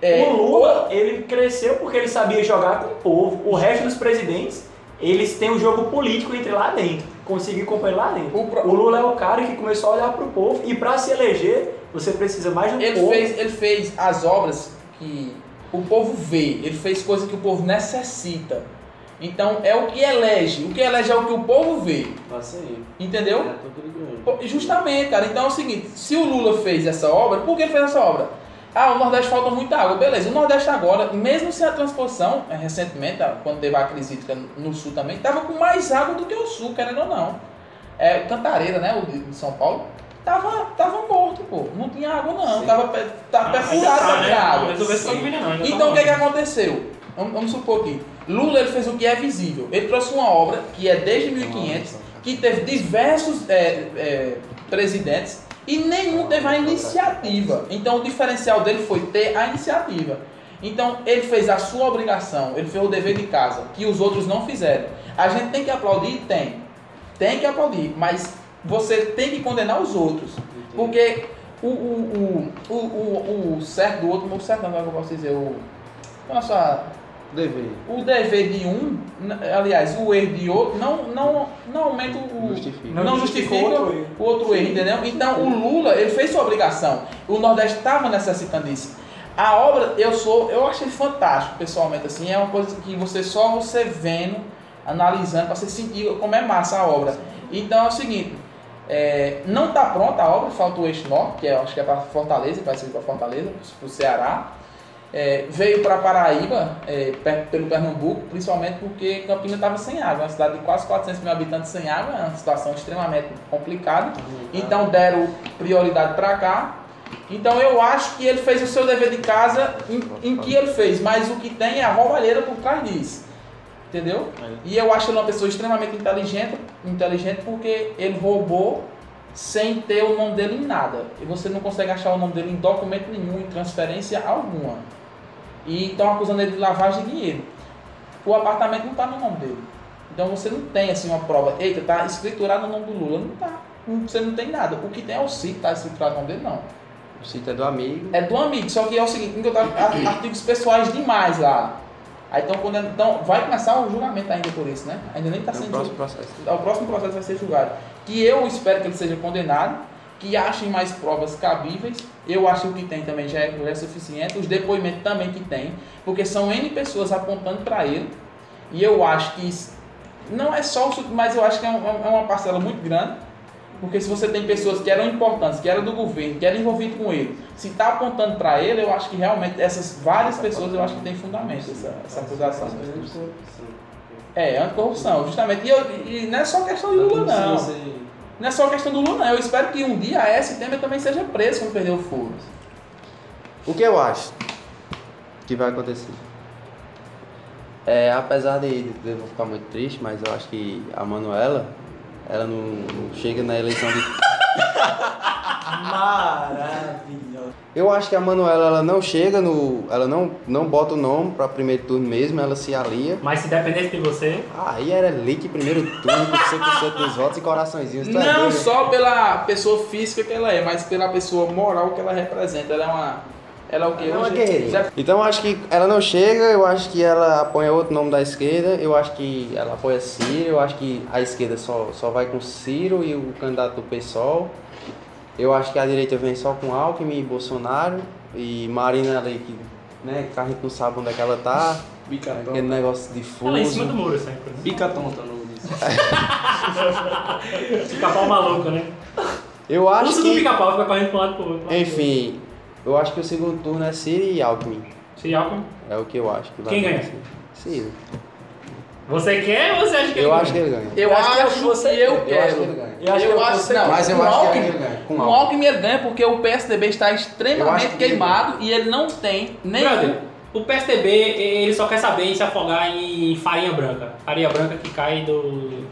É, o Lula, ele cresceu porque ele sabia jogar com o povo. O resto dos presidentes, eles têm um jogo político entre lá dentro. Conseguir acompanhar lá dentro. O pro- O Lula é o cara que começou a olhar pro povo. E para se eleger, você precisa mais do Ele povo. fez, ele fez as obras que o povo vê, ele fez coisas que o povo necessita. Então é o que elege, o que elege é o que o povo vê, Passa aí. entendeu? É Justamente, cara. Então é o seguinte: se o Lula fez essa obra, por que ele fez essa obra? Ah, o Nordeste falta muita água. Beleza, o Nordeste agora, mesmo sem a transposição, eh, recentemente, ah, quando teve a crise hídrica no Sul também, estava com mais água do que o Sul, querendo ou não. é, Cantareira, né? O de São Paulo. Tava, tava morto, pô. Não tinha água, não. Tava, pe- tá Ah, perfurado tá, pra né? água. Não não, Então tá o que, que rolando. aconteceu? Vamos, vamos supor aqui. Lula ele fez o que é visível. Ele trouxe uma obra que é desde 1500, que teve diversos é, é, presidentes e nenhum teve a iniciativa. Então o diferencial dele foi ter a iniciativa. Então ele fez a sua obrigação, ele fez o dever de casa, que os outros não fizeram. A gente tem que aplaudir? Tem. Tem que aplaudir, mas você tem que condenar os outros. Porque o, o, o, o, o, o certo do outro, o certo não, como que eu posso dizer, o, nossa, Dever. o dever de um, aliás, o erro de outro, não, não, não aumenta o. Justifica. Não, Não justifica justifica o o outro, outro erro. erro, entendeu? Então o Lula, ele fez sua obrigação. O Nordeste estava necessitando disso. A obra, eu sou, eu achei fantástico, pessoalmente, assim, é uma coisa que você só você vendo, analisando, para você sentir como é massa a obra. Então é o seguinte, é, não está pronta a obra, falta o eixo norte, que eu acho que é para Fortaleza, vai ser para Fortaleza, para o Ceará. É, veio para Paraíba, é, pelo Pernambuco, principalmente porque Campina estava sem água, uma cidade de quase 400 mil habitantes sem água, é uma situação extremamente complicada. Então deram prioridade para cá. Então eu acho que ele fez o seu dever de casa em, em que ele fez, mas o que tem é a roubalheira por trás disso. Entendeu? E eu acho ele uma pessoa extremamente inteligente, inteligente porque ele roubou sem ter o nome dele em nada. E você não consegue achar o nome dele em documento nenhum, em transferência alguma. E estão acusando ele de lavagem de dinheiro. O apartamento não está no nome dele. Então você não tem assim uma prova. Eita, está escriturado no nome do Lula. Não está. Você não tem nada. O que tem é o sítio, está escriturado no nome dele, não. O sítio é do amigo. É do amigo, só que é o seguinte, artigos pessoais demais lá. Aí então, quando, então vai começar o julgamento ainda por isso, né? Ainda nem está É o sendo próximo julgado. processo. O próximo processo vai ser julgado. Que eu espero que ele seja condenado, que achem mais provas cabíveis. Eu acho que o que tem também já é, já é suficiente. Os depoimentos também que tem, porque são N pessoas apontando para ele. E eu acho que isso não é só o mas eu acho que é, um- é uma parcela muito grande. Porque se você tem pessoas que eram importantes, que eram do governo, que eram envolvidas com ele, se está apontando para ele, eu acho que realmente essas várias pessoas, eu acho que tem fundamento essa, essa acusação. É, anticorrupção, justamente. E, eu, e não é só questão de Lula, não. Não é só questão do Lula, não. Eu espero que um dia a S. Temer também seja preso quando perder o foro. O que eu acho que vai acontecer? É, apesar de, de eu não ficar muito triste, mas eu acho que a Manuela, ela não, não chega na eleição de. (laughs) Maravilhoso. Eu acho que a Manuela ela não chega no. Ela não, não bota o nome pra primeiro turno mesmo, ela se alia. Mas se dependesse de você, Aí era elite primeiro turno com 100% dos votos e coraçõezinhos. é Não doido? só pela pessoa física que ela é, mas pela pessoa moral que ela representa. Ela é uma. Ela é o quê? Ela é uma Hoje- guerreirinha. já- Então eu acho que ela não chega, eu acho que ela apoia outro nome da esquerda, eu acho que ela apoia Ciro, eu acho que a esquerda só, só vai com Ciro e o candidato do PSOL. Eu acho que a direita vem só com Alckmin e Bolsonaro e Marina ali que, né, que a gente não sabe onde é que ela tá, Bica aquele negócio difuso. ela é em cima do muro sempre. Né? Bica tonta, não disse. Pica-pau (laughs) maluco, né? Eu acho do que, pica-pau fica correndo pra um lado e pro outro. enfim, eu acho que o segundo turno é Ciro e Alckmin. Se Alckmin. É o que eu acho que vai Quem ganha? Ciro. Você quer ou você acha que ele Eu ganha? acho que ele ganha. Eu acho que é o que, você eu Eu acho que quero. ele ganha. Eu acho que eu acho, você não, Mas eu com acho que Alckmin- ele ganha. Com Com Alckmin. Ganha porque o PSDB está extremamente que ele queimado e ele não tem nem. Brother, o PSDB, ele só quer saber em se afogar em farinha branca. Farinha branca que cai do,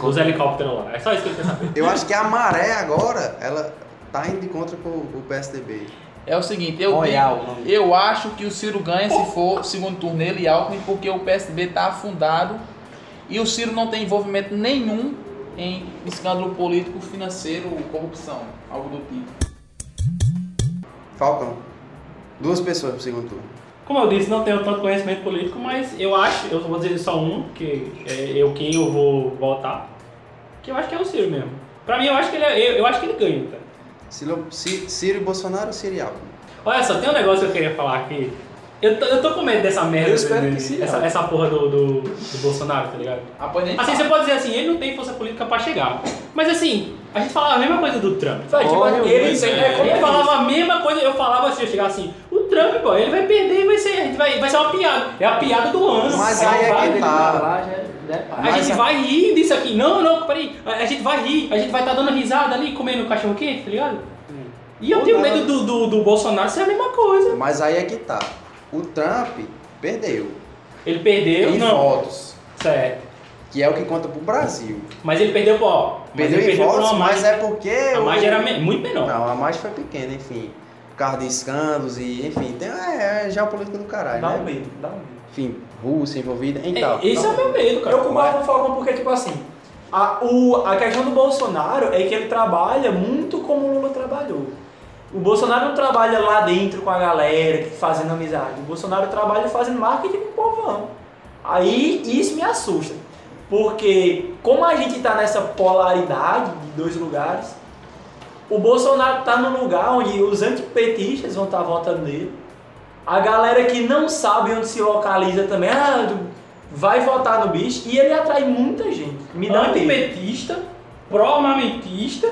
dos helicópteros lá. É só isso que ele quer saber. Eu acho que a maré agora, ela tá indo de contra com o PSDB. É o seguinte, eu, Royal, digo- o eu acho que o Ciro ganha se for segundo turno ele e Alckmin, porque o PSDB está afundado e o Ciro não tem envolvimento nenhum em escândalo político, financeiro, corrupção, algo do tipo. Falcão. Duas pessoas pro segundo turno. Como eu disse, não tenho tanto conhecimento político, mas eu acho, eu vou dizer só um, que é eu quem eu vou votar, que eu acho que é o Ciro mesmo. Pra mim, eu acho que ele, é- eu, eu acho que ele ganha, cara. Ciro, Ci- Ciro e Bolsonaro ou Ciro e Alckmin? Olha só, tem um negócio que eu queria falar aqui. Eu tô, eu tô com medo dessa merda, Eu espero de- que sim, essa, essa porra do, do, do Bolsonaro, tá ligado? Nem Assim, você pode dizer assim, ele não tem força política pra chegar. Mas assim, a gente falava a mesma coisa do Trump. Vai, tipo, Olha, ele mas tem é- é, Ele falava a mesma coisa, eu falava assim, eu chegava assim, o Trump, pô, ele vai perder e vai ser, a gente vai, vai ser uma piada. É a piada do ano. Mas Só aí é que dele tá. É- é pai. A gente vai rir disso aqui. Não, não, peraí. A, gente vai rir, a gente vai estar dando risada ali, comendo cachorro quente, tá ligado? E eu Ou tenho não. medo do, do, do Bolsonaro ser a mesma coisa. Mas aí é que tá. O Trump perdeu Ele perdeu, em não. votos, Certo. que é o que conta pro Brasil. Mas ele perdeu, ó. Mas Perdeu ele em perdeu votos, mas é porque. A o- margem era me- muito menor. Não, a margem foi pequena, enfim. Por causa de escândalos e, enfim, tem, é, é geopolítica do caralho, Dá um né? medo, dá um medo. Enfim, Rússia envolvida e É, tal. esse é o meu medo, cara. Eu concordo com o Falcão porque, tipo assim, a, o, a questão do Bolsonaro é que ele trabalha muito como o Lula trabalhou. O Bolsonaro não trabalha lá dentro com a galera, fazendo amizade. O Bolsonaro trabalha fazendo marketing com o povão. Aí isso me assusta. Porque como a gente está nessa polaridade de dois lugares, o Bolsonaro está no lugar onde os antipetistas vão estar votando nele. A galera que não sabe onde se localiza também, ah, vai votar no bicho e ele atrai muita gente. Me dá. Antipetista, pró-armamentista,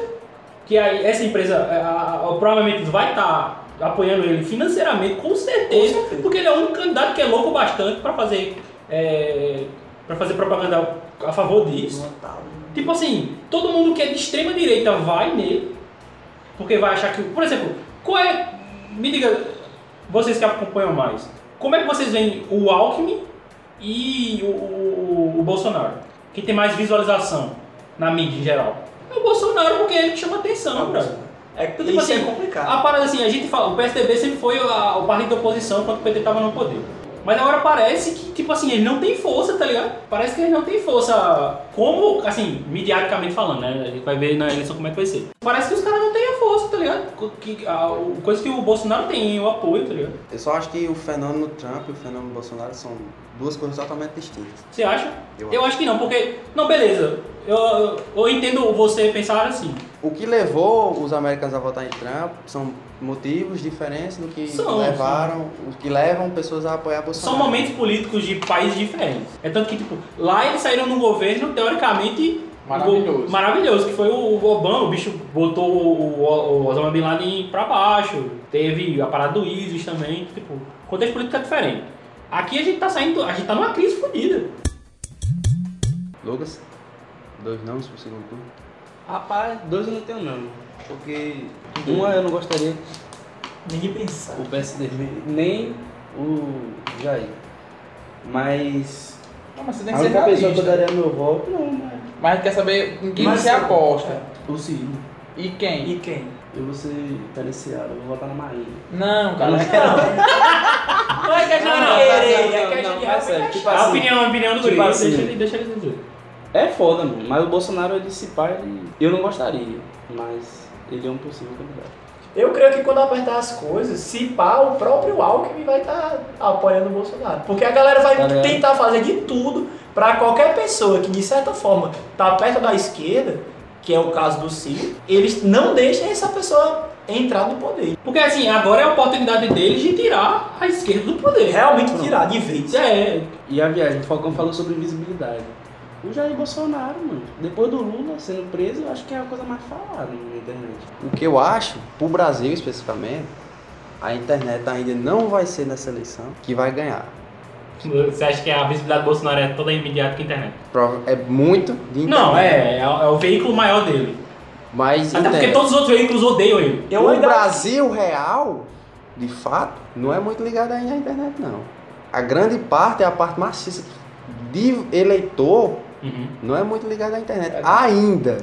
que aí essa empresa, é, a, a, pró-armamentista vai estar apoiando ele financeiramente, com certeza, Com certeza. porque ele é um candidato que é louco bastante para fazer, é, para fazer propaganda a favor disso. Tipo assim, todo mundo que é de extrema direita vai nele, porque vai achar que. Por exemplo, qual é. Me diga, vocês que acompanham mais, como é que vocês veem o Alckmin e o, o, o Bolsonaro? Quem tem mais visualização na mídia em geral? É o Bolsonaro, porque é ele que chama atenção, cara. É, Então, isso tipo é assim, complicado. A parada assim, a gente fala, o PSDB sempre foi a- o partido da oposição quando o PT tava no poder. Mas agora parece que, tipo assim, ele não tem força, tá ligado? Parece que ele não tem força, como, assim, mediaticamente falando, né? A gente vai ver na eleição como é que vai ser. Parece que os caras não têm força, tá ligado? Que, a, o- coisa que o Bolsonaro tem, o apoio, tá ligado? Eu só acho que o fenômeno Trump e o fenômeno Bolsonaro são duas coisas totalmente distintas. Você acha? Eu Eu acho que não, porque. Não, beleza. Eu, eu, eu entendo você pensar assim. O que levou os americanos a votar em Trump são motivos diferentes do que São, levaram, os que levam pessoas a apoiar São Bolsonaro. momentos políticos de países diferentes. É tanto que, tipo, lá eles saíram num governo teoricamente Maravilhoso. maravilhoso, que foi o Obama, o bicho botou o, o, o Osama Bin Laden pra baixo. Teve a parada do ISIS também. Tipo, contexto político é diferente. Aqui a gente tá saindo, a gente tá numa crise fodida. Lucas, dois não pro segundo turno. Rapaz, dois eu não tenho não. Porque uma eu não gostaria Ninguém pensar. o PSDB, nem o Jair. Mas Não, mas você tem a que ser única pessoa que eu daria meu voto, não, mas Mas a gente quer saber em quem Mas você eu- aposta. o Ciro. E quem? E quem? Eu vou ser diferenciado, eu vou votar na Marinha. Não, cara. Não. não quero. (laughs) Não é questão Não, não. não, querer, não, é não, questão não, de sério, tipo A assim, opinião, a opinião do tipo guri, assim. deixa, ele- deixa ele dizer. É foda, mano. Mas o Bolsonaro, ele se pá, ele... eu não gostaria. Mas ele é um possível candidato. Eu creio que quando apertar as coisas, se pá, o próprio Alckmin vai estar apoiando o Bolsonaro. Porque a galera vai Tá ligado? tentar fazer de tudo pra qualquer pessoa que, de certa forma, tá perto da esquerda, que é o caso do Ciro, eles não deixem essa pessoa entrar no poder. Porque assim, agora é a oportunidade deles de tirar a esquerda do poder. Realmente tirar de vez. É, E a viagem, o Falcão falou sobre visibilidade. O Jair Bolsonaro, mano, depois do Lula sendo preso, eu acho que é a coisa mais falada na internet. O que eu acho, pro Brasil especificamente, a internet ainda não vai ser nessa eleição que vai ganhar. Você acha que a visibilidade do Bolsonaro é toda imediata com a internet? Prova- É muito de internet. Não, é, é, o- é o veículo maior dele. Mas Até porque internet. todos os outros veículos odeiam ele. Eu o ainda- Brasil real, de fato, não é muito ligado ainda à internet, não. A grande parte é a parte maciça de eleitor, Uhum. não é muito ligado à internet. Ainda.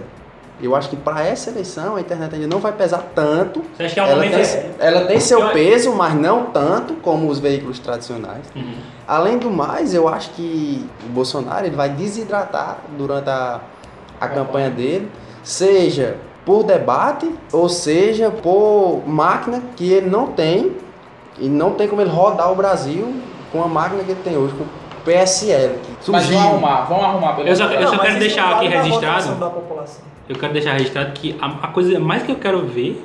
Eu acho que para essa eleição a internet ainda não vai pesar tanto. Você acha que é um ela, momento. tem, ela tem seu Eu- peso, mas não tanto como os veículos tradicionais. Uhum. Além do mais, eu acho que o Bolsonaro ele vai desidratar durante a, a campanha dele, seja por debate ou seja por máquina que ele não tem e não tem como ele rodar o Brasil com a máquina que ele tem hoje, com PSL. Mas vão arrumar, vão arrumar pelo Eu só- eu só mas quero deixar não aqui registrado. Eu quero deixar registrado que a, a coisa mais que eu quero ver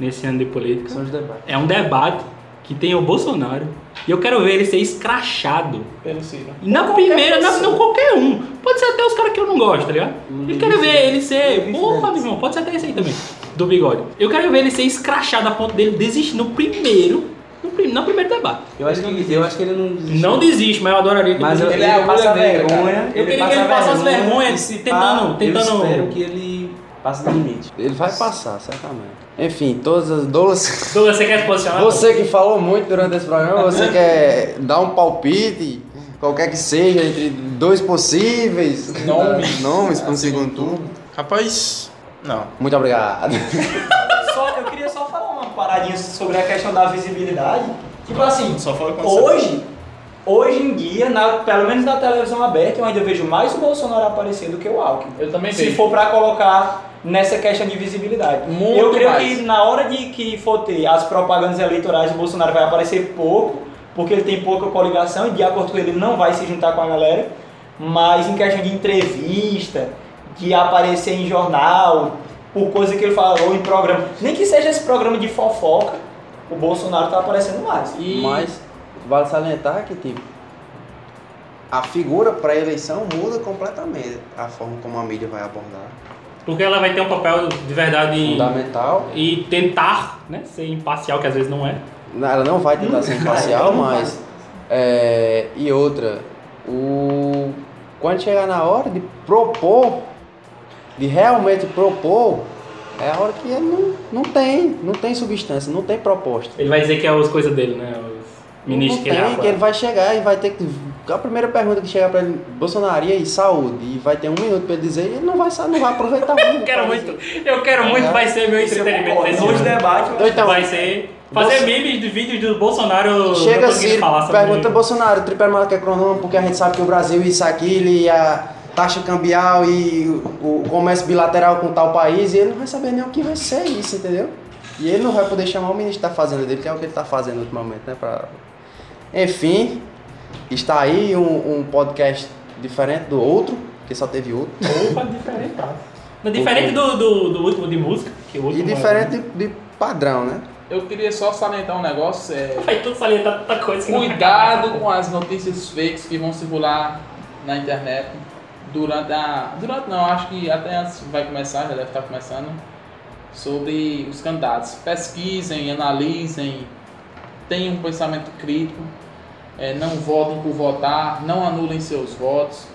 nesse ano de política São os debates. é um debate que tem o Bolsonaro e eu quero ver ele ser escrachado. Pelo Ciro. Na Qualquer primeira, na, não qualquer um. Pode ser até os caras que eu não gosto, tá ligado? Eu quero ver ele ser. Porra, meu irmão, pode ser até esse aí também. Do bigode. Eu quero ver ele ser escrachado a ponto dele desistir no primeiro. No no primeiro debate. Eu acho, que, eu acho que ele não desiste. Não desiste, mas eu adoraria que Mas ele eu, Ele ele, é passa vergonha. Eu queria que ele passasse vergonha, se tentando- pá, tentando- Eu espero que ele passe do limite. Ele vai passar, certamente. Enfim, todas as Douglas. (laughs) Douglas, você quer se posicionar? Você que falou muito durante esse programa, você (laughs) quer dar um palpite, qualquer que seja, entre dois possíveis Nomes. nomes para um segundo turno? Rapaz, não. Muito obrigado. (laughs) Só, eu queria só falar uma paradinha sobre a questão da visibilidade. Tipo assim, hoje, hoje em dia, na- pelo menos na televisão aberta, eu ainda vejo mais o Bolsonaro aparecer do que o Alckmin. Eu também Se vejo. for pra colocar nessa questão de visibilidade. Muito eu creio mais. que na hora de que for ter as propagandas eleitorais, o Bolsonaro vai aparecer pouco, porque ele tem pouca coligação e de acordo com ele ele não vai se juntar com a galera. Mas em questão de entrevista, de aparecer em jornal, por coisa que ele falou em programa, nem que seja esse programa de fofoca, o Bolsonaro tá aparecendo mais. E Mas vale salientar que, tipo, a figura para a eleição muda completamente a forma como a mídia vai abordar. Porque ela vai ter um papel de verdade Fundamental. e tentar né, ser imparcial, que às vezes não é. Ela não vai tentar ser imparcial, (laughs) mas. é, e outra, o, quando chegar na hora de propor, de realmente propor, é a hora que ele não, não tem, não tem substância, não tem proposta. Ele vai dizer que é as coisas dele, né? Os ministros não que tem, ele que ele vai chegar e vai ter que. A primeira pergunta que chegar pra ele, Bolsonaro, e aí, saúde? E vai ter um minuto pra ele dizer, ele não vai, não vai aproveitar (laughs) muito. Eu quero muito, eu quero muito, vai ser meu eu entretenimento ano. debates, eu Então, Vai ser fazer Bolso- memes de vídeos do Bolsonaro Chega assim, falar sobre pergunta Bolsonaro, tripé maior que econômico, porque a gente sabe que o Brasil isso, aquilo, e a taxa cambial e o, comércio bilateral com tal país, e ele não vai saber nem o que vai ser isso, entendeu? E ele não vai poder chamar o ministro da Fazenda dele, que é o que ele está fazendo ultimamente, né? Pra... Enfim, está aí um, um podcast diferente do outro, que só teve outro. Opa, diferente. Não, diferente do, do, do último de música, que o E último é- diferente de, de padrão, né? eu queria só salientar um negócio. É, (laughs) Vai tudo salientar tanta coisa Cuidado com as notícias fakes que vão circular na internet durante a. Durante não, acho que até antes vai começar, já deve estar começando. Sobre os candidatos. Pesquisem, analisem, tenham um pensamento crítico, é, não votem por votar, não anulem seus votos.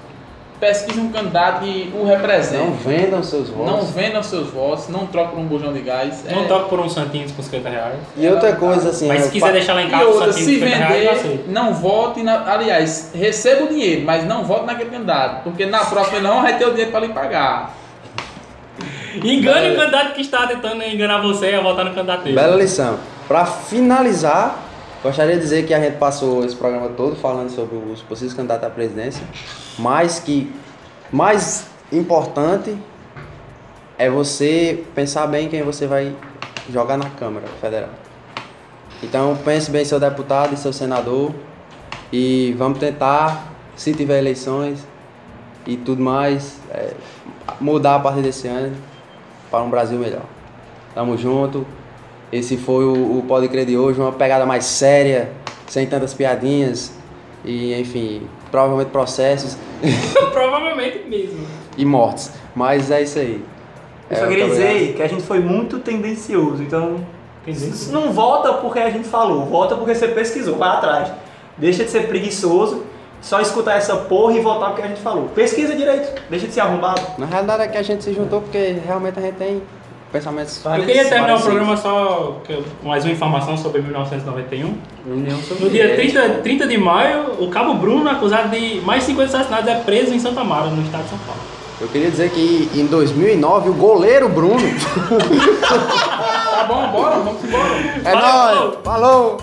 Pesquisem um candidato que o represente. Não vendam seus votos. Não vendam seus votos, não troquem por um bujão de gás. Não É, toque por uns santinhos com 50 reais. E outra coisa, assim... Mas se quiser pa- deixar lá em E casa os outra, se 50 reais, vender, não vote. Na, aliás, receba o dinheiro, mas não vote naquele candidato. Porque na próxima ele não vai ter o dinheiro para lhe pagar. Engane o candidato que está tentando enganar você a votar no candidato dele. Bela lição. Para finalizar, gostaria de dizer que a gente passou esse programa todo falando sobre os possíveis candidatos à presidência, mas que mais importante é você pensar bem quem você vai jogar na Câmara Federal. Então pense bem seu deputado e seu senador e vamos tentar, se tiver eleições e tudo mais, é, mudar a partir desse ano para um Brasil melhor. Tamo junto. Esse foi o, o Pode Crer de hoje, uma pegada mais séria, sem tantas piadinhas e, enfim, provavelmente processos (laughs) Provavelmente mesmo. e mortes. Mas é isso aí. Eu É, só queria muito obrigado. dizer que a gente foi muito tendencioso, então Tendencioso. não vota porque a gente falou, vota porque você pesquisou, vai atrás. Deixa de ser preguiçoso, só escutar essa porra e votar porque a gente falou. Pesquisa direito, deixa de ser arrombado. Na realidade é que a gente se juntou porque realmente a gente tem pensamentos. Eu queria terminar o programa só com mais uma informação sobre 1991. União No dia 30, 30 de maio, o Cabo Bruno, acusado de mais de 50 assassinatos, é preso em Santa Mara, no estado de São Paulo. Eu queria dizer que em 2009 o goleiro Bruno. (laughs) Tá bom, bora, vamos embora. é nóis! Falou!